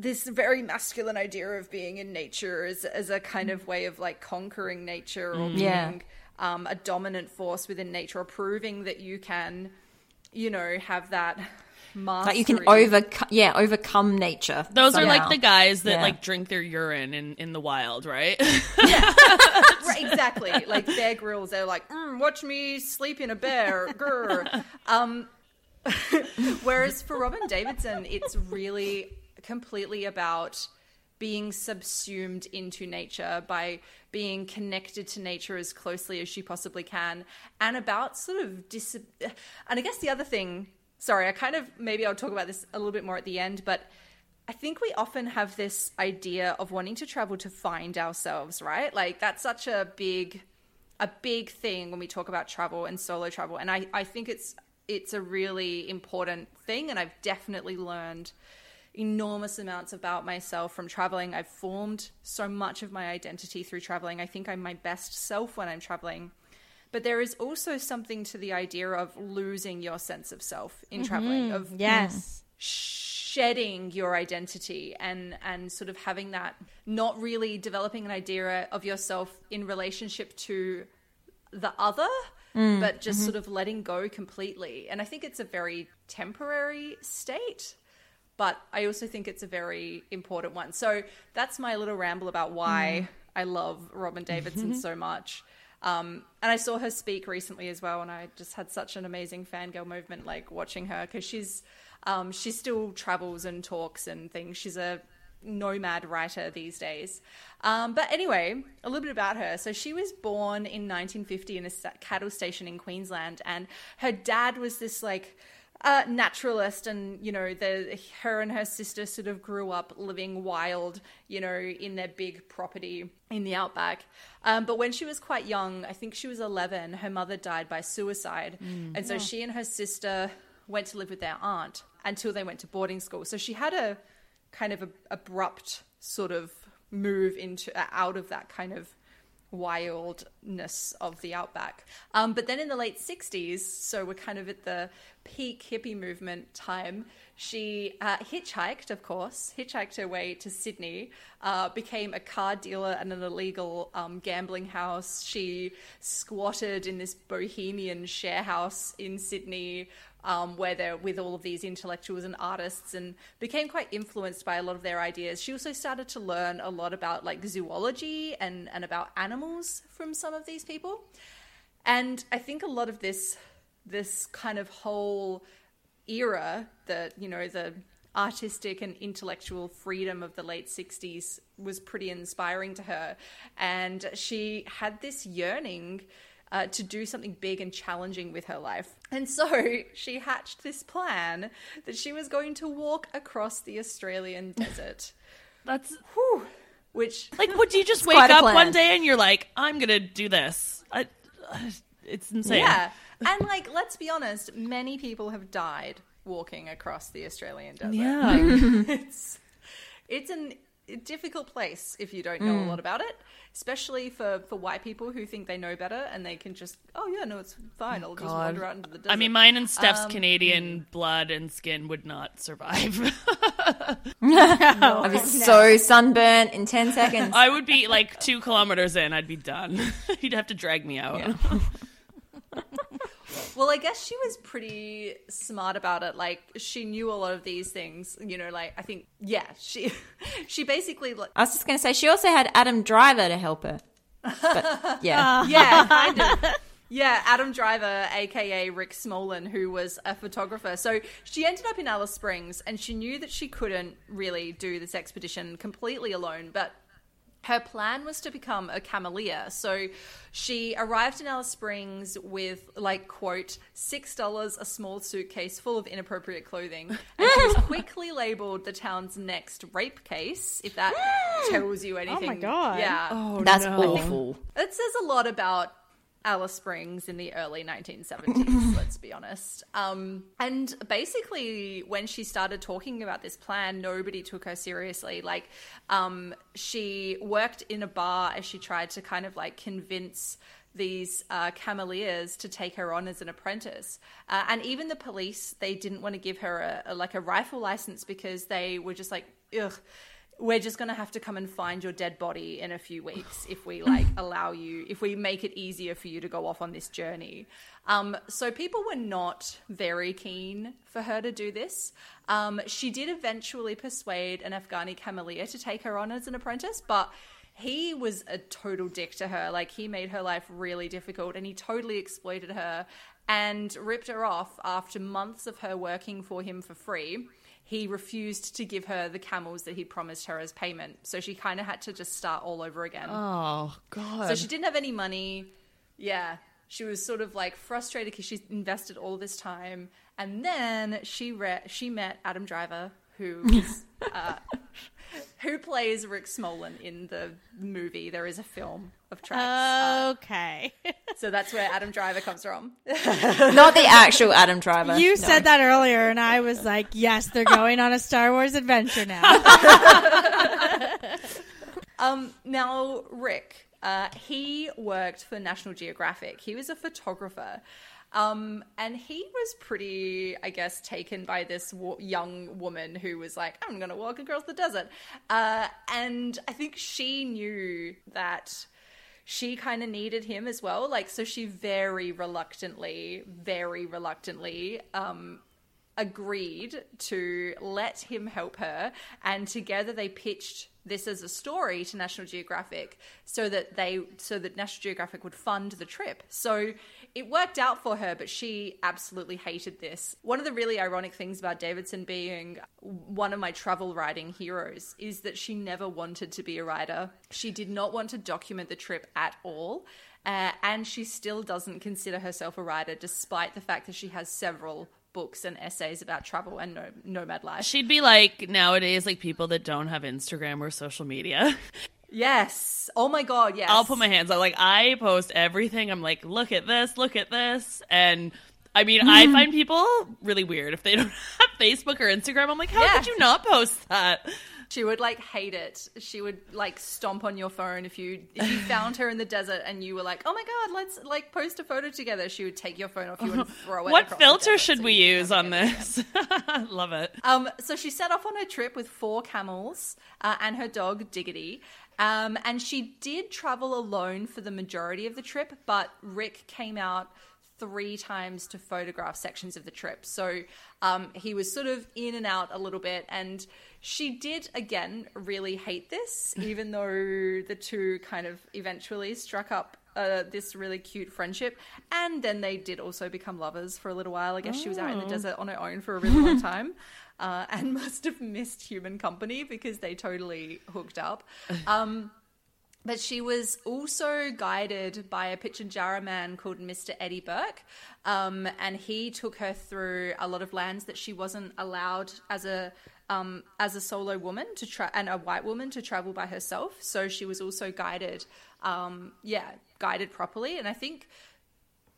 This very masculine idea of being in nature as, as a kind of way of like conquering nature or being Yeah. um, a dominant force within nature or proving that you can, you know, have that mastery. Like you can overcome, yeah, overcome nature. Those are like the guys that Yeah. like drink their urine in, in the wild, right? <laughs> right, exactly. Like Bear Grylls, they're like, mm, "Watch me sleep in a bear." Grr. <laughs> Um, <laughs> whereas for Robyn Davidson, it's really completely about being subsumed into nature by being connected to nature as closely as she possibly can, and about sort of dis. And I guess the other thing, sorry, I kind of maybe I'll talk about this a little bit more at the end, but. I think we often have this idea of wanting to travel to find ourselves, right? Like that's such a big a big thing when we talk about travel and solo travel. And I, I think it's it's a really important thing and I've definitely learned enormous amounts about myself from traveling. I've formed so much of my identity through traveling. I think I'm my best self when I'm traveling. But there is also something to the idea of losing your sense of self in mm-hmm. traveling, of Yes. shedding your identity and and sort of having that not really developing an idea of yourself in relationship to the other mm. but just mm-hmm. sort of letting go completely and i think it's a very temporary state but i also think it's a very important one so that's my little ramble about why i love robyn davidson so much um, and I saw her speak recently as well, and I just had such an amazing fangirl movement, like watching her because she's um, she still travels and talks and things. She's a nomad writer these days. Um, but anyway, a little bit about her. So she was born in 1950 in a cattle station in Queensland, and her dad was this like uh, naturalist, and you know, the her and her sister sort of grew up living wild, you know, in their big property in the outback. Um, but when she was quite young, I think she was 11, her mother died by suicide, mm. and so yeah. she and her sister went to live with their aunt until they went to boarding school. So she had a kind of a, abrupt sort of move into out of that kind of wildness of the outback. Um, but then in the late 60s, so we're kind of at the peak hippie movement time, she uh, hitchhiked, of course, hitchhiked her way to Sydney, uh, became a car dealer and an illegal um, gambling house. She squatted in this bohemian share house in Sydney, um, where they're with all of these intellectuals and artists and became quite influenced by a lot of their ideas. She also started to learn a lot about like zoology and, and about animals from some of these people. And I think a lot of this this kind of whole era that, you know, the artistic and intellectual freedom of the late 60s was pretty inspiring to her. And she had this yearning uh, to do something big and challenging with her life. <laughs> And so she hatched this plan that she was going to walk across the Australian <laughs> desert. That's. Whew, which. <laughs> Like, would you just wake up one day and you're like, I'm going to do this? I, <sighs> it's insane. Yeah. And, like, let's be honest, many people have died walking across the Australian desert. Yeah. Like, it's. It's an difficult place if you don't know mm. a lot about it, especially for, for white people who think they know better and they can just, oh yeah, no, it's fine. I'll God. just wander out into the desert. I mean, mine and Steph's um, Canadian mm. <laughs> blood and skin would not survive. <laughs> <laughs> no, I'd be so sunburnt in 10 seconds. I would be like two kilometers in, I'd be done. You'd have to drag me out. Yeah. Well, I guess she was pretty smart about it. Like she knew a lot of these things. You know, like I think, yeah, she <laughs> she basically. Like, I was just gonna say she also had Adam Driver to help her. But, <laughs> yeah, yeah, <laughs> kind of. Yeah, Adam Driver, aka Rick Smolan, who was a photographer. So she ended up in Alice Springs and she knew that she couldn't really do this expedition completely alone, but her plan was to become a cameleer. So she arrived in Alice Springs with, like, quote, $6 a small suitcase full of inappropriate clothing. And she was <laughs> quickly labeled the town's next rape case, if that <gasps> tells you anything. Oh my God. Yeah. Oh, That's no. awful. It says a lot about Alice Springs in the early 1970s, <laughs> let's be honest. Um, and basically, when she started talking about this plan, nobody took her seriously. Like, um, she worked in a bar as she tried to kind of like convince these uh, cameleers to take her on as an apprentice. Uh, and even the police, they didn't want to give her a, a, like a rifle license because they were just like, ugh we're just going to have to come and find your dead body in a few weeks if we like <laughs> allow you if we make it easier for you to go off on this journey. Um, so people were not very keen for her to do this. Um, she did eventually persuade an afghani cameleer to take her on as an apprentice but he was a total dick to her. Like he made her life really difficult and he totally exploited her and ripped her off after months of her working for him for free he refused to give her the camels that he'd promised her as payment. So she kind of had to just start all over again. Oh, God. So she didn't have any money. Yeah. She was sort of like frustrated because she invested all this time. And then she re- she met Adam Driver, who <laughs> uh, <laughs> who plays Rick Smolan in the movie. There is a film of tracks. Uh, okay. Uh, <laughs> so that's where Adam Driver comes from. <laughs> Not the actual Adam Driver. You no. said that earlier, and I was like, yes, they're going on a Star Wars adventure now. um, now, Rick, uh, he worked for National Geographic. He was a photographer. Um, and he was pretty, I guess, taken by this young woman who was like, I'm going to walk across the desert. Uh, and I think she knew that she kind of needed him as well. Like, so she very reluctantly, very reluctantly, um, agreed to let him help her. And together they pitched this as a story to National Geographic so that they so that National Geographic would fund the trip. So it worked out for her, but she absolutely hated this. One of the really ironic things about Davidson being one of my travel writing heroes is that she never wanted to be a writer. She did not want to document the trip at all. Uh, and she still doesn't consider herself a writer, despite the fact that she has several books and essays about travel and nomad life. She'd be like nowadays, like people that don't have Instagram or social media. <laughs> Yes. Oh my god, yes. I'll put my hands up. Like I post everything. I'm like, look at this, look at this, and I mean, I find people really weird if they don't <laughs> have Facebook or Instagram. I'm like, how Yeah. could you not post that? She would like hate it. She would like stomp on your phone if you if you <laughs> found her in the desert and you were like, "Oh my god, let's like post a photo together." She would take your phone off you and <laughs> throw it. What filter should so we use on get it again. this? Love it. Um, so she set off on her trip with four camels uh, and her dog Diggity. Um, and she did travel alone for the majority of the trip, but Rick came out three times to photograph sections of the trip. So um, he was sort of in and out a little bit. And she did, again, really hate this, <laughs> even though the two kind of eventually struck up uh, this really cute friendship. And then they did also become lovers for a little while. I guess she was out in the Oh. desert on her own for a really long time. <laughs> Uh, and <laughs> must have missed human company because they totally hooked up. Um, but she was also guided by a pitch and Pitjantjatjara man called Mr. Eddie Burke. Um, and he took her through a lot of lands that she wasn't allowed as a um, as a solo woman to tra- and a white woman to travel by herself. So she was also guided, um, yeah, guided properly. And I think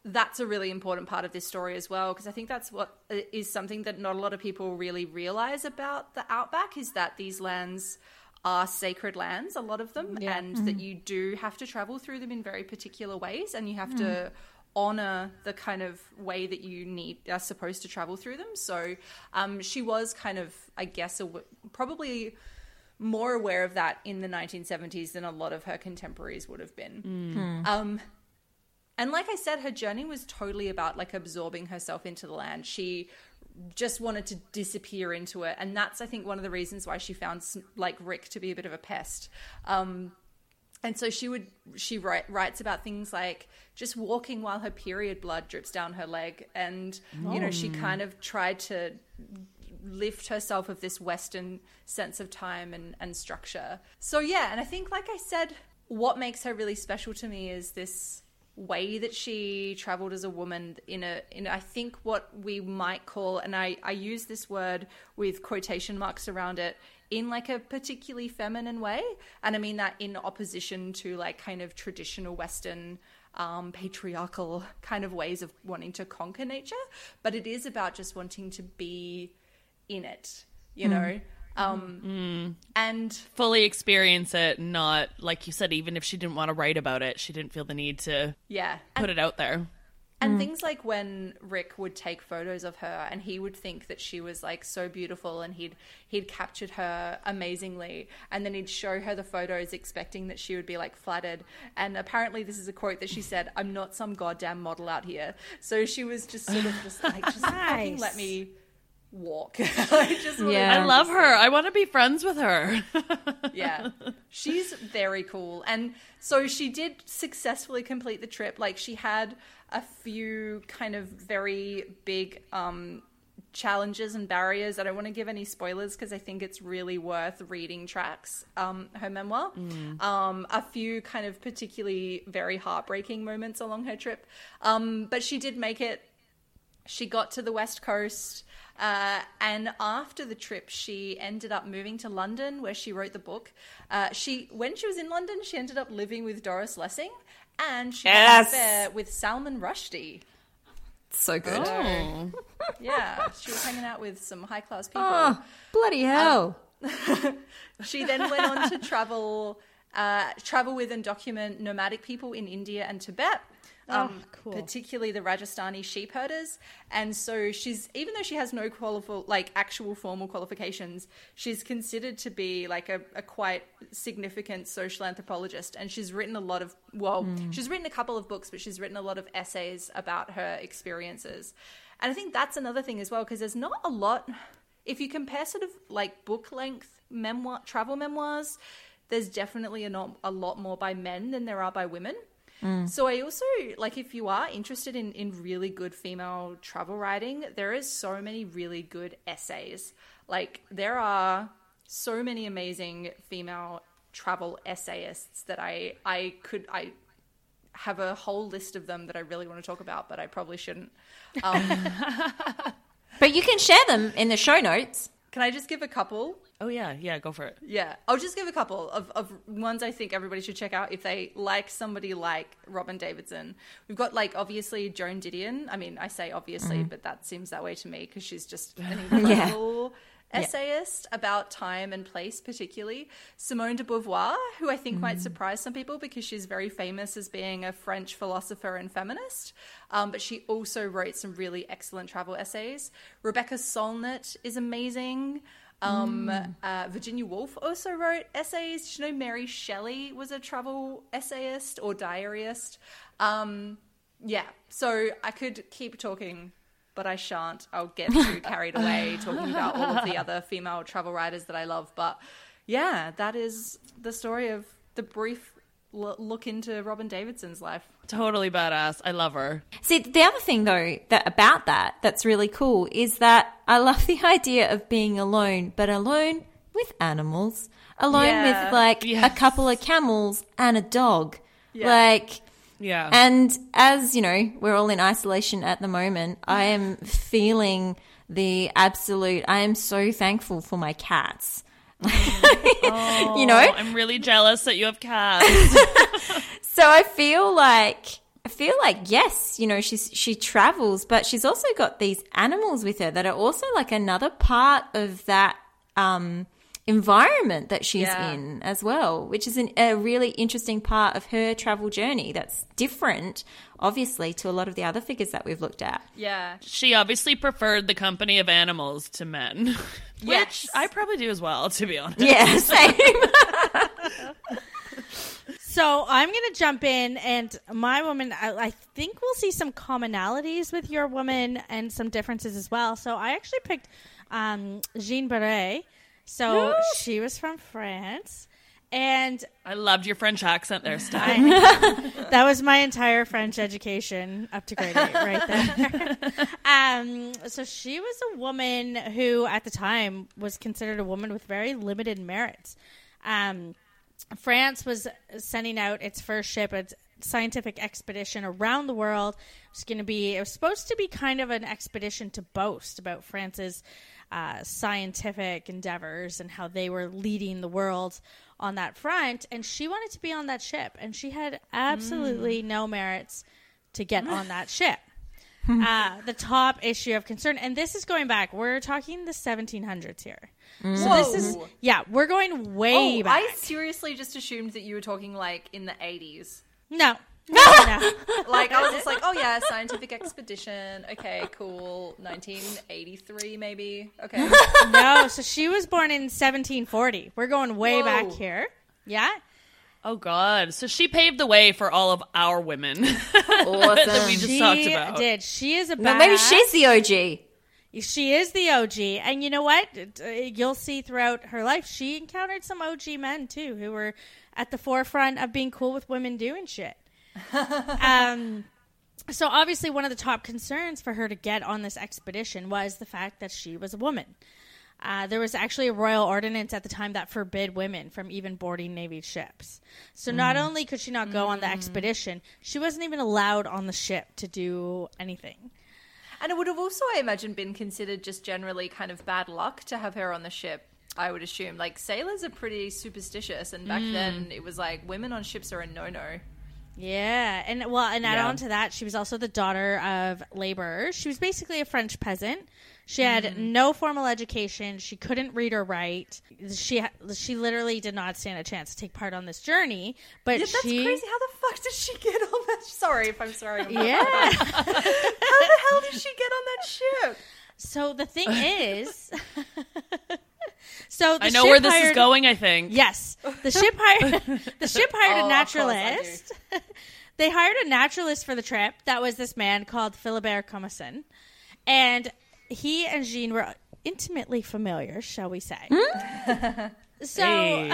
that's a really important part of this story as well because I think that's what uh, something that not a lot of people really realize about the outback is that these lands are sacred lands a lot of them Yeah. and Mhm. that you do have to travel through them in very particular ways and you have Mm. to honor the kind of way that you need are supposed to travel through them so um, she was kind of i guess aw- probably more aware of that in the 1970s than a lot of her contemporaries would have been Mm. um, and like I said, her journey was totally about like absorbing herself into the land. She just wanted to disappear into it, and that's I think one of the reasons why she found like Rick to be a bit of a pest. Um, and so she would she write, writes about things like just walking while her period blood drips down her leg, and you know she Oh. kind of tried to lift herself of this Western sense of time and, and structure. So yeah, and I think like I said, what makes her really special to me is this way that she traveled as a woman in a in I think what we might call and I, I use this word with quotation marks around it in like a particularly feminine way. And I mean that in opposition to like kind of traditional Western um, patriarchal kind of ways of wanting to conquer nature. But it is about just wanting to be in it, you Mm. know? Um, and fully experience it, not like you said, even if she didn't want to write about it, she didn't feel the need to yeah. put it out there. And things like when Rick would take photos of her and he would think that she was like so beautiful and he'd he'd captured her amazingly and then he'd show her the photos expecting that she would be like flattered and apparently this is a quote that she said I'm not some goddamn model out here. So she was just sort of just like just <laughs> fucking let me walk. <laughs> I just wanted I love her. I want to be friends with her. <laughs> yeah. She's very cool. And so she did successfully complete the trip. Like she had a few kind of very big um challenges and barriers. I don't want to give any spoilers because I think it's really worth reading tracks, um, her memoir. Um, a few kind of particularly very heartbreaking moments along her trip. Um, but she did make it she got to the west coast uh, and after the trip she ended up moving to london where she wrote the book uh, she when she was in london she ended up living with doris lessing and she had an Yes. affair with salman rushdie So good. Oh. yeah she was hanging out with some high class people Oh, bloody hell. <laughs> she then went on to travel uh, travel with and document nomadic people in India and Tibet. Um, Oh, cool. Particularly the Rajasthani sheep herders, and so she's even though she has no qualified like actual formal qualifications, she's considered to be like a, a quite significant social anthropologist, and she's written a lot of well, she's written a couple of books, but she's written a lot of essays about her experiences, and I think that's another thing as well because there's not a lot if you compare sort of like book length memoir travel memoirs, there's definitely a, not, a lot more by men than there are by women. So I also like if you are interested in in really good female travel writing, there is so many really good essays. Like there are so many amazing female travel essayists that I I could I have a whole list of them that I really want to talk about, but I probably shouldn't. Um, <laughs> But you can share them in the show notes. Can I just give a couple? Oh yeah, yeah, go for it. Yeah, I'll just give a couple of, of ones I think everybody should check out if they like somebody like Robyn Davidson. We've got like obviously Joan Didion. I mean, I say obviously, mm-hmm. but that seems that way to me because she's just an <laughs> incredible essayist about time and place, particularly. Simone de Beauvoir, who I think might surprise some people because she's very famous as being a French philosopher and feminist. Um, but she also wrote some really excellent travel essays. Rebecca Solnit is amazing. Um, uh, Virginia Woolf also wrote essays. Did you know Mary Shelley was a travel essayist or diarist? Um, yeah, so I could keep talking, but I shan't. I'll get too <laughs> carried away talking about all of the other female travel writers that I love. But yeah, that is the story of the brief l- look into Robyn Davidson's life. Totally badass. I love her. See, the other thing though that about that that's really cool is that I love the idea of being alone, but alone with animals, alone Yeah. with like Yes. a couple of camels and a dog, like. Yeah. And as you know, we're all in isolation at the moment. I am feeling the absolute. I am so thankful for my cats. <laughs> you know, Oh, I'm really jealous that you have cats. <laughs> So I feel like I feel like yes, you know, she's she travels, but she's also got these animals with her that are also like another part of that um environment that she's Yeah. in as well, which is an, a really interesting part of her travel journey that's different obviously to a lot of the other figures that we've looked at. Yeah, she obviously preferred the company of animals to men. <laughs> Which I probably do as well, to be honest. Yeah, <laughs> same. <laughs> So I'm going to jump in, and my woman, I, I think we'll see some commonalities with your woman and some differences as well. So I actually picked um, Jean Barret. So she was from France, and I loved your French accent there, Steph. <laughs> that was my entire French education up to grade eight right there. <laughs> um, so she was a woman who, at the time, was considered a woman with very limited merits. Um, France was sending out its first ship, its scientific expedition around the world. It was going to be, it was supposed to be kind of an expedition to boast about France's uh, scientific endeavors and how they were leading the world on that front. And she wanted to be on that ship, and she had absolutely no merits to get on that <laughs> ship. uh, the top issue of concern, and this is going back. We're talking the 1700s here. So this is yeah, we're going way Oh, back. I seriously just assumed that you were talking like in the 80s. no, no, no. Like, I was just like, oh yeah, scientific expedition. Okay, cool. 1983, maybe. Okay. <laughs> no. So she was born in 1740. We're going way Whoa. back here. Yeah. Oh God! So she paved the way for all of our women <laughs> that we just she talked about. did. She is a But maybe she's the OG. She is the OG, and you know what? Uh, You'll see throughout her life, she encountered some OG men too, who were at the forefront of being cool with women doing shit. Um, so obviously, one of the top concerns for her to get on this expedition was the fact that she was a woman. Uh, there was actually a royal ordinance at the time that forbid women from even boarding Navy ships. So not only could she not go on the expedition, she wasn't even allowed on the ship to do anything. And it would have also, I imagine, been considered just generally kind of bad luck to have her on the ship. I would assume. Like, sailors are pretty superstitious, and back then it was like women on ships are a no no. Yeah, and well, and add Yeah. on to that, she was also the daughter of laborers. She was basically a French peasant. She had Mm. no formal education. She couldn't read or write. She she literally did not stand a chance to take part on this journey. But Yeah, that's she, crazy. How the fuck did she get on that? Sorry if I'm sorry. about yeah. that. <laughs> How the hell did she get on that ship? so the thing is, <laughs> so the I know ship where this hired- is going. I think. Yes, the ship hired <laughs> the ship hired Oh, a of course I do. naturalist. <laughs> they hired a naturalist for the trip. That was this man called Philibert Commerson, and he and Jean were intimately familiar, shall we say. Hmm? <laughs> so, Hey.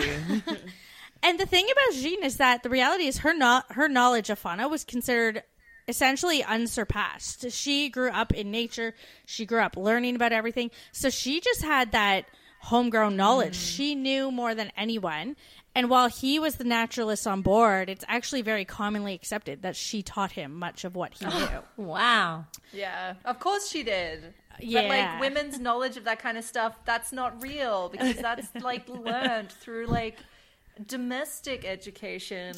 and the thing about Jean is that the reality is her not her knowledge of fauna was considered essentially unsurpassed. She grew up in nature. She grew up learning about everything. So she just had that homegrown knowledge. Mm. She knew more than anyone. And while he was the naturalist on board, it's actually very commonly accepted that she taught him much of what he <gasps> knew. Wow. Yeah, of course she did. But Yeah. like women's knowledge of that kind of stuff, that's not real because that's like <laughs> learned through like domestic education.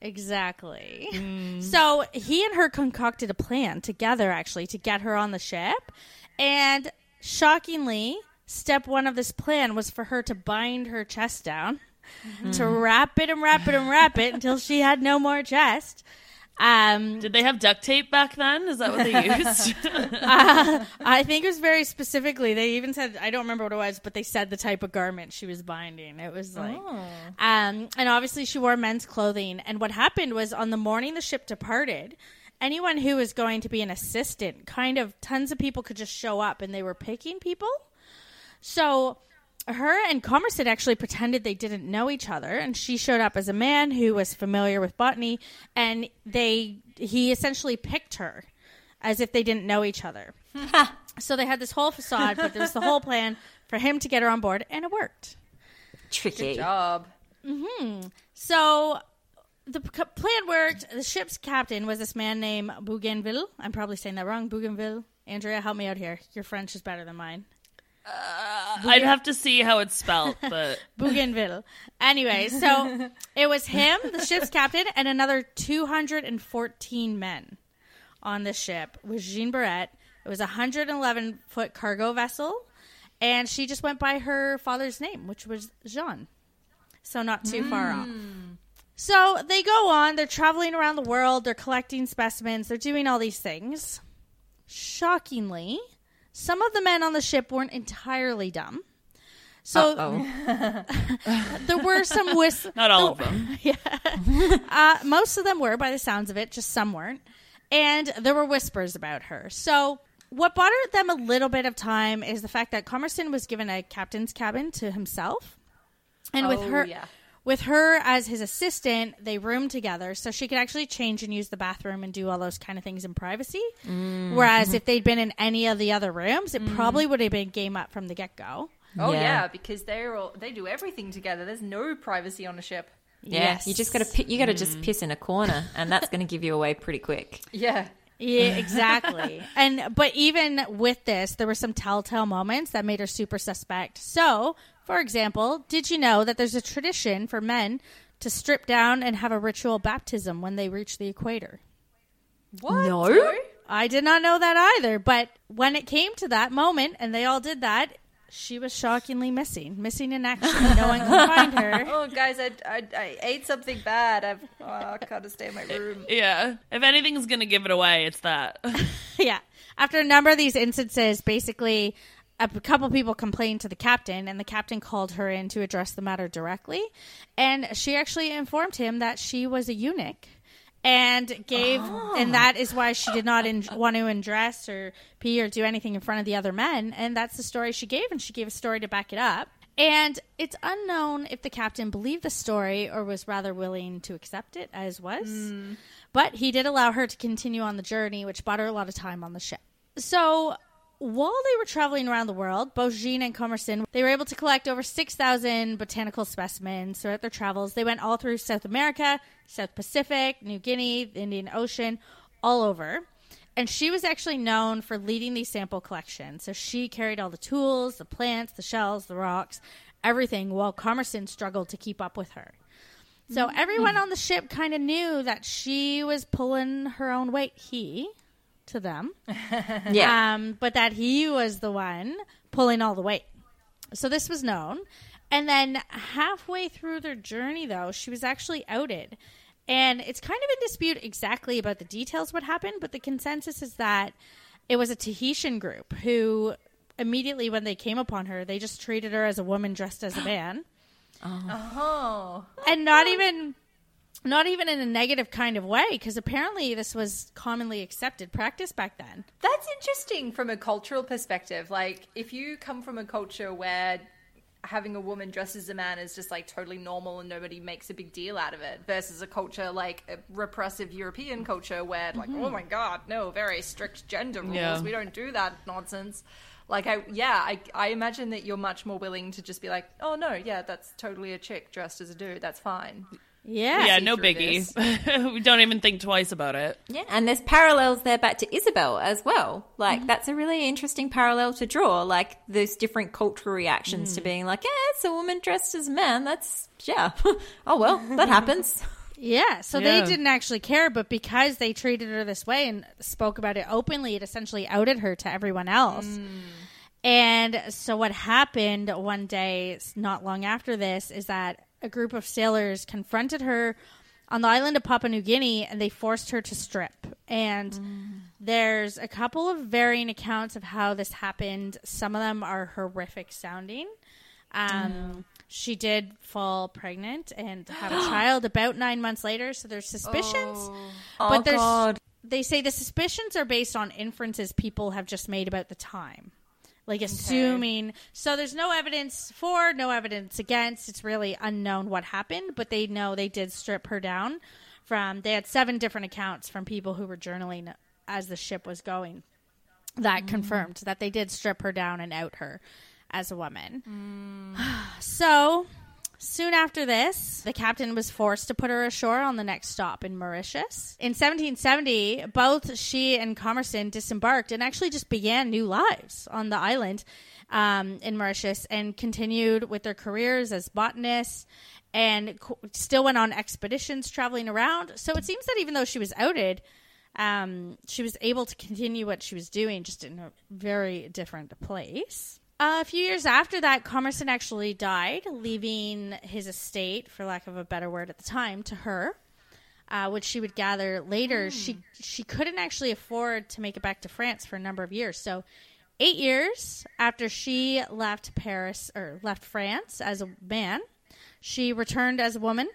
Exactly. Mm. So he and her concocted a plan together, actually, to get her on the ship. And shockingly, step one of this plan was for her to bind her chest down, to wrap it and wrap it and wrap it until she had no more chest. Um, Did they have duct tape back then? Is that what they <laughs> used? uh, I think it was very specifically. They even said I don't remember what it was, but they said the type of garment she was binding. It was like, um, and obviously she wore men's clothing. And what happened was on the morning the ship departed, anyone who was going to be an assistant, kind of tons of people could just show up, and they were picking people. So her and Commerson actually pretended they didn't know each other, and she showed up as a man who was familiar with botany, and they he essentially picked her as if they didn't know each other. <laughs> so they had this whole facade, but there was the whole plan for him to get her on board, and it worked. Tricky. Job. Mm-hmm. So the p- plan worked. The ship's captain was this man named Bougainville. I'm probably saying that wrong. Bougainville. Andrea, help me out here. Your French is better than mine. Uh, I'd have to see how it's spelled, <laughs> but Bougainville. Anyway, so it was him, the ship's captain, and another 214 men on the ship with Jean Barrette. It was a 111 foot cargo vessel, and she just went by her father's name, which was Jean. So not too far off. Hmm. So they go on, they're traveling around the world, they're collecting specimens, they're doing all these things. Shockingly, some of the men on the ship weren't entirely dumb. So <laughs> there were some whis- <laughs> not all of them. <laughs> uh, most of them were, by the sounds of it, just some weren't. And there were whispers about her. So, what bothered them a little bit of time is the fact that Commerson was given a captain's cabin to himself. And with Oh, her. yeah. With her as his assistant, they roomed together so she could actually change and use the bathroom and do all those kind of things in privacy. Mm-hmm. Whereas if they'd been in any of the other rooms, it mm-hmm. probably would have been game up from the get go. Oh Yeah. yeah. because they're all they do everything together. There's no privacy on a ship. Yeah, Yes. you just got to you got to just mm. piss in a corner, and that's going to give you away pretty quick. <laughs> Yeah. Yeah, <laughs> exactly. and but even with this, there were some telltale moments that made her super suspect. So, for example, did you know that there's a tradition for men to strip down and have a ritual baptism when they reach the equator? What? No. I did not know that either, but when it came to that moment and they all did that, she was shockingly missing, missing in action. No one could <laughs> find her. Oh, guys, I, I, I ate something bad. I've oh, I gotta stay in my eh, room. Yeah. If anything's gonna give it away, it's that. <laughs> yeah. After a number of these instances, basically, a couple people complained to the captain, and the captain called her in to address the matter directly. And she actually informed him that she was a eunuch. And gave, oh. and that is why she did not in, want to undress or pee or do anything in front of the other men. And that's the story she gave, and she gave a story to back it up. And it's unknown if the captain believed the story or was rather willing to accept it as was. Hmm. But he did allow her to continue on the journey, which bought her a lot of time on the ship. So while they were traveling around the world, both Jean and Commerson, they were able to collect over 6,000 botanical specimens throughout their travels. They went all through South America, South Pacific, New Guinea, the Indian Ocean, all over. And she was actually known for leading these sample collections. So she carried all the tools, the plants, the shells, the rocks, everything, while Commerson struggled to keep up with her. So mm-hmm. everyone on the ship kind of knew that she was pulling her own weight. He, to them, <laughs> Yeah. um, but that he was the one pulling all the weight. So this was known. And then halfway through their journey, though, she was actually outed. And it's kind of in dispute exactly about the details what happened, but the consensus is that it was a Tahitian group who immediately when they came upon her, they just treated her as a woman dressed as a man. <gasps> Oh. and not even not even in a negative kind of way, because apparently this was commonly accepted practice back then. That's interesting from a cultural perspective. Like, if you come from a culture where having a woman dressed as a man is just like totally normal and nobody makes a big deal out of it versus a culture like a repressive European culture where like Mhm. oh my god no very strict gender rules Yeah. we don't do that nonsense like I yeah I I imagine that you're much more willing to just be like oh no yeah that's totally a chick dressed as a dude that's fine Yeah, See no biggie. <laughs> we don't even think twice about it. Yeah, and there's parallels there back to Isabelle as well. Like Mm-hmm. that's a really interesting parallel to draw. Like those different cultural reactions to Mm. being like, yeah, it's a woman dressed as a man. That's yeah. <laughs> oh well, that <laughs> happens. Yeah, so Yeah. they didn't actually care, but because they treated her this way and spoke about it openly, it essentially outed her to everyone else. And so, what happened one day, not long after this, is that a group of sailors confronted her on the island of Papua New Guinea and they forced her to strip. And there's a couple of varying accounts of how this happened. Some of them are horrific sounding. Um, She did fall pregnant and have a child <gasps> about nine months later. So there's suspicions, Oh, but there's God. they say the suspicions are based on inferences people have just made about the time, like assuming. So there's no evidence for, no evidence against. It's really unknown what happened, but they know they did strip her down. From they had seven different accounts from people who were journaling as the ship was going that mm. confirmed that they did strip her down and out her as a woman. Mm. <sighs> so, soon after this, the captain was forced to put her ashore on the next stop in Mauritius. In 1770, both she and Commerson disembarked and actually just began new lives on the island um, in Mauritius and continued with their careers as botanists and co- still went on expeditions traveling around. So it seems that even though she was outed, um, she was able to continue what she was doing just in a very different place. Uh, a few years after that, Commerson actually died, leaving his estate, for lack of a better word at the time, to her, uh, which she would gather later. She she couldn't actually afford to make it back to France for a number of years. So, eight years after she left Paris or left France as a man, she returned as a woman,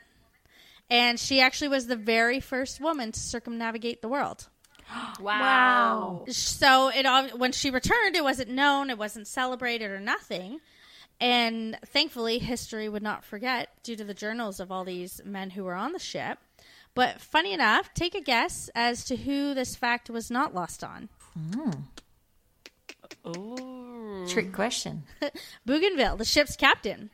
and she actually was the very first woman to circumnavigate the world. <gasps> Wow. wow. So it all when she returned, it wasn't known, it wasn't celebrated or nothing. And thankfully, history would not forget due to the journals of all these men who were on the ship. But funny enough, take a guess as to who this fact was not lost on. Hmm. Trick question. <laughs> Bougainville, the ship's captain.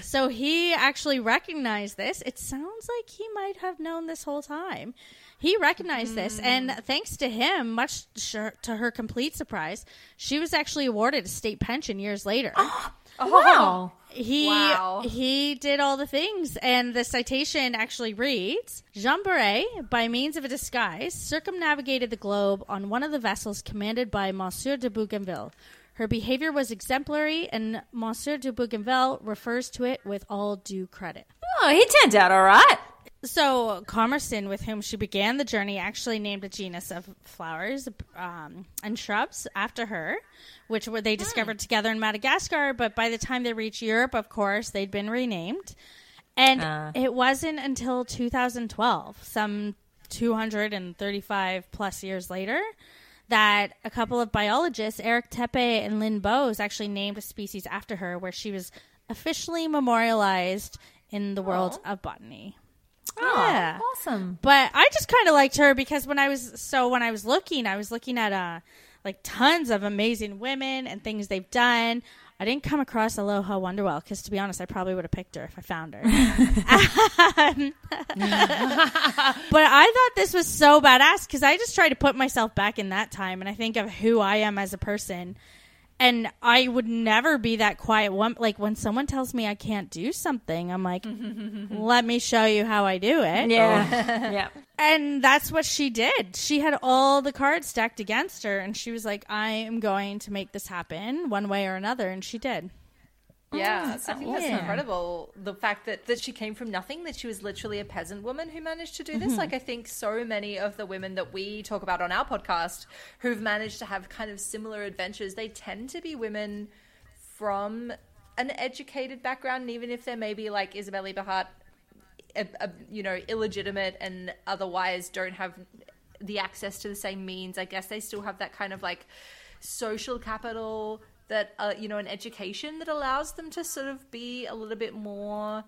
So he actually recognized this. It sounds like he might have known this whole time. He recognized this, and mm. thanks to him, much sh- to her complete surprise, she was actually awarded a state pension years later. <gasps> Oh, wow. He Wow. he did all the things, and the citation actually reads: Jean Beret, by means of a disguise, circumnavigated the globe on one of the vessels commanded by Monsieur de Bougainville. Her behavior was exemplary, and Monsieur de Bougainville refers to it with all due credit. Oh, he turned out all right. So, Commerson, with whom she began the journey, actually named a genus of flowers um, and shrubs after her, which were they discovered together in Madagascar. But by the time they reached Europe, of course, they'd been renamed. And Ah. it wasn't until 2012, some 235 plus years later, that a couple of biologists, Eric Tepe and Lynn Bohs, actually named a species after her, where she was officially memorialized in the world of botany. Yeah. Awesome. But I just kind of liked her because when I was so when I was looking, I was looking at uh like tons of amazing women and things they've done. I didn't come across Aloha Wanderwell because, to be honest, I probably would have picked her if I found her. Um, <laughs> but I thought this was so badass because I just try to put myself back in that time and I think of who I am as a person. And I would never be that quiet one. Like when someone tells me I can't do something, I'm like, <laughs> let me show you how I do it. Yeah. Oh. <laughs> yeah. And that's what she did. She had all the cards stacked against her, and she was like, I am going to make this happen one way or another. And she did. Yeah, I think that's Yeah. incredible. The fact that, that she came from nothing, that she was literally a peasant woman who managed to do this. Mhm. Like, I think so many of the women that we talk about on our podcast who've managed to have kind of similar adventures, they tend to be women from an educated background. And even if they're maybe like Isabelle Eberhardt, uh, uh, you know illegitimate and otherwise don't have the access to the same means. I guess they still have that kind of like social capital that uh, you know an education that allows them to sort of be a little bit more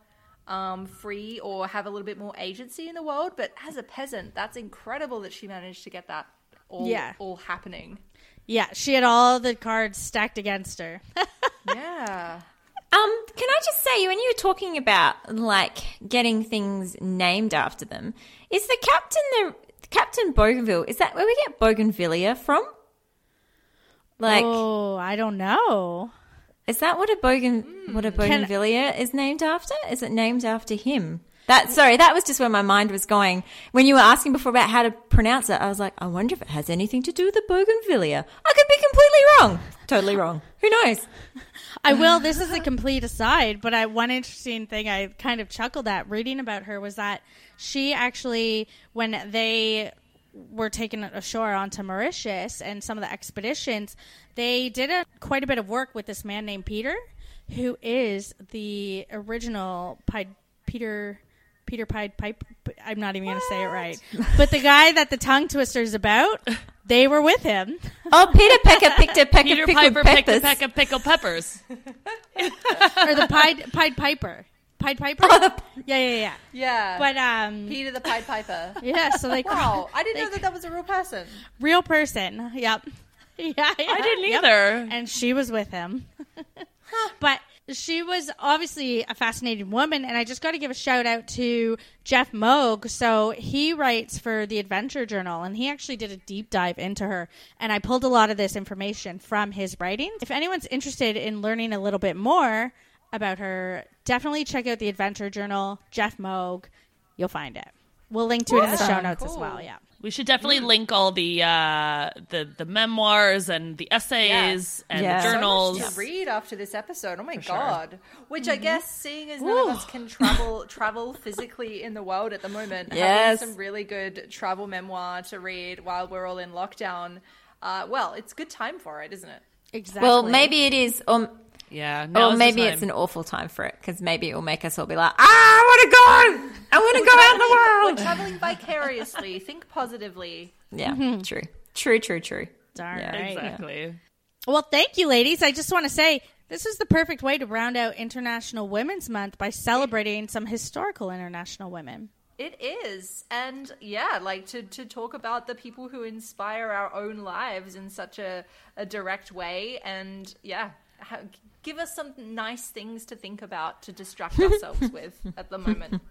um, free or have a little bit more agency in the world. But as a peasant, that's incredible that she managed to get that all Yeah. all happening. Yeah, she had all the cards stacked against her. <laughs> Yeah. Um, can I just say, when you were talking about like getting things named after them, is the captain the Captain Bougainville? Is that where we get Bougainvillea from? Like, oh, I don't know. is that what a Bogan what a hmm. Bougainvillea is named after? Is it named after him? That sorry, that was just where my mind was going when you were asking before about how to pronounce it. I was like, I wonder if it has anything to do with the Bougainvillea. I could be completely wrong, totally wrong. Who knows? <laughs> I will. This is a complete aside, but I, one interesting thing I kind of chuckled at reading about her was that she actually, when they were taken ashore onto Mauritius and some of the expeditions, they did a, quite a bit of work with this man named Peter, who is the original Pied, Peter. Peter Pied Pipe. I'm not even going to say it right. But the guy that the tongue twister is about, they were with him. Oh, Peter Pecker picked a peck Peter of pickled Piper picked a peppers. peck of pickled peppers. <laughs> or the Pied Pied Piper. Pied Piper? yeah, yeah, yeah. Yeah. But um Peter the Pied Piper. <laughs> yeah, so they Wow, I didn't know that that was a real person. real person. Yep. Yeah, <laughs> yeah. I didn't Yep. either. And she was with him. <laughs> but she was obviously a fascinating woman and I just got to give a shout out to Jeff Moog. So he writes for the Adventure Journal and he actually did a deep dive into her and I pulled a lot of this information from his writings. If anyone's interested in learning a little bit more about her, definitely check out the Adventure Journal, Jeff Moog. You'll find it. We'll link to it in the show Awesome. notes as well. Yeah. We should definitely link all the uh, the the memoirs and the essays and Yeah. the So much journals. to read after this episode. Oh my god! Which I guess, seeing as none of us can travel <laughs> travel physically in the world at the moment, Yes. having some really good travel memoir to read while we're all in lockdown. Uh, well, it's good time for it, isn't it? Exactly. Well, maybe it is, or, Yeah, or now's maybe it's an awful time for it because maybe it will make us all be like, ah, I want to go. I want to go out in the world. We're world. traveling vicariously. Think positively. Yeah, true, true, true, true. Darn Yeah, right. exactly. Well, thank you, ladies. I just want to say this is the perfect way to round out International Women's Month by celebrating some historical international women. It is. And yeah, like to, to talk about the people who inspire our own lives in such a, a direct way. And yeah, ha- give us some nice things to think about to distract <laughs> ourselves with at the moment.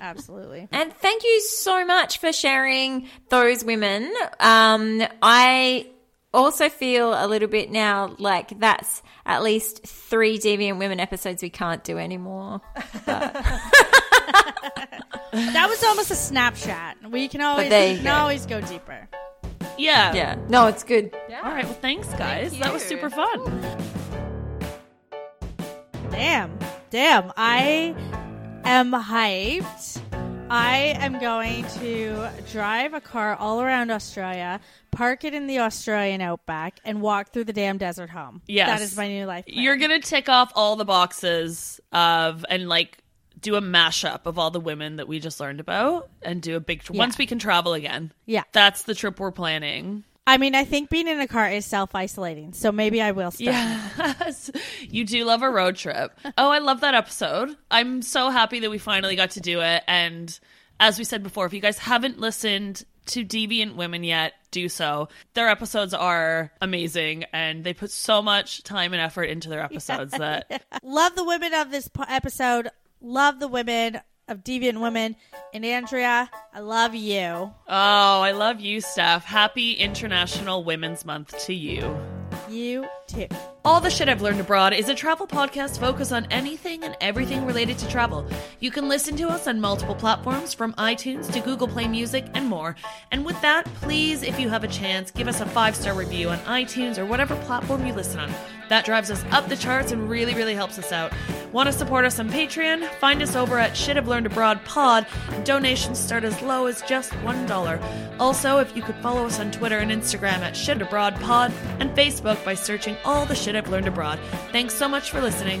Absolutely. And thank you so much for sharing those women. Um, I also feel a little bit now like that's at least three Deviant Women episodes we can't do anymore. That was almost a snapshot. We can always we can go. always go deeper. Yeah. Yeah, no, it's good. Yeah. All right. Well, thanks, guys. that was super fun. Damn. Damn. I am hyped. I am going to drive a car all around Australia, park it in the Australian outback, and walk through the damn desert home. Yes. That is my new life. plan. You're gonna tick off all the boxes of and like do a mashup of all the women that we just learned about and do a big tr- once we can travel again. Yeah. That's the trip we're planning. I mean, I think being in a car is self isolating, so maybe I will start. Yes. <laughs> You do love a road trip. Oh, I love that episode. I'm so happy that we finally got to do it. And as we said before, if you guys haven't listened to Deviant Women yet, do so. Their episodes are amazing and they put so much time and effort into their episodes that <laughs> Love the women of this episode. Love the women of Deviant Women. And Andrea, I love you. Oh, I love you, Steph. Happy International Women's Month to you. You too. All the Shit I've Learned Abroad is a travel podcast focused on anything and everything related to travel. You can listen to us on multiple platforms from iTunes to Google Play Music and more. And with that, please, if you have a chance, give us a five star review on iTunes or whatever platform you listen on. That drives us up the charts and really, really helps us out. Want to support us on Patreon? Find us over at Shit I've Learned Abroad Pod. Donations start as low as just $1. Also, if you could follow us on Twitter and Instagram at Shit Abroad Pod and Facebook by searching all the shit I've learned abroad. Thanks so much for listening.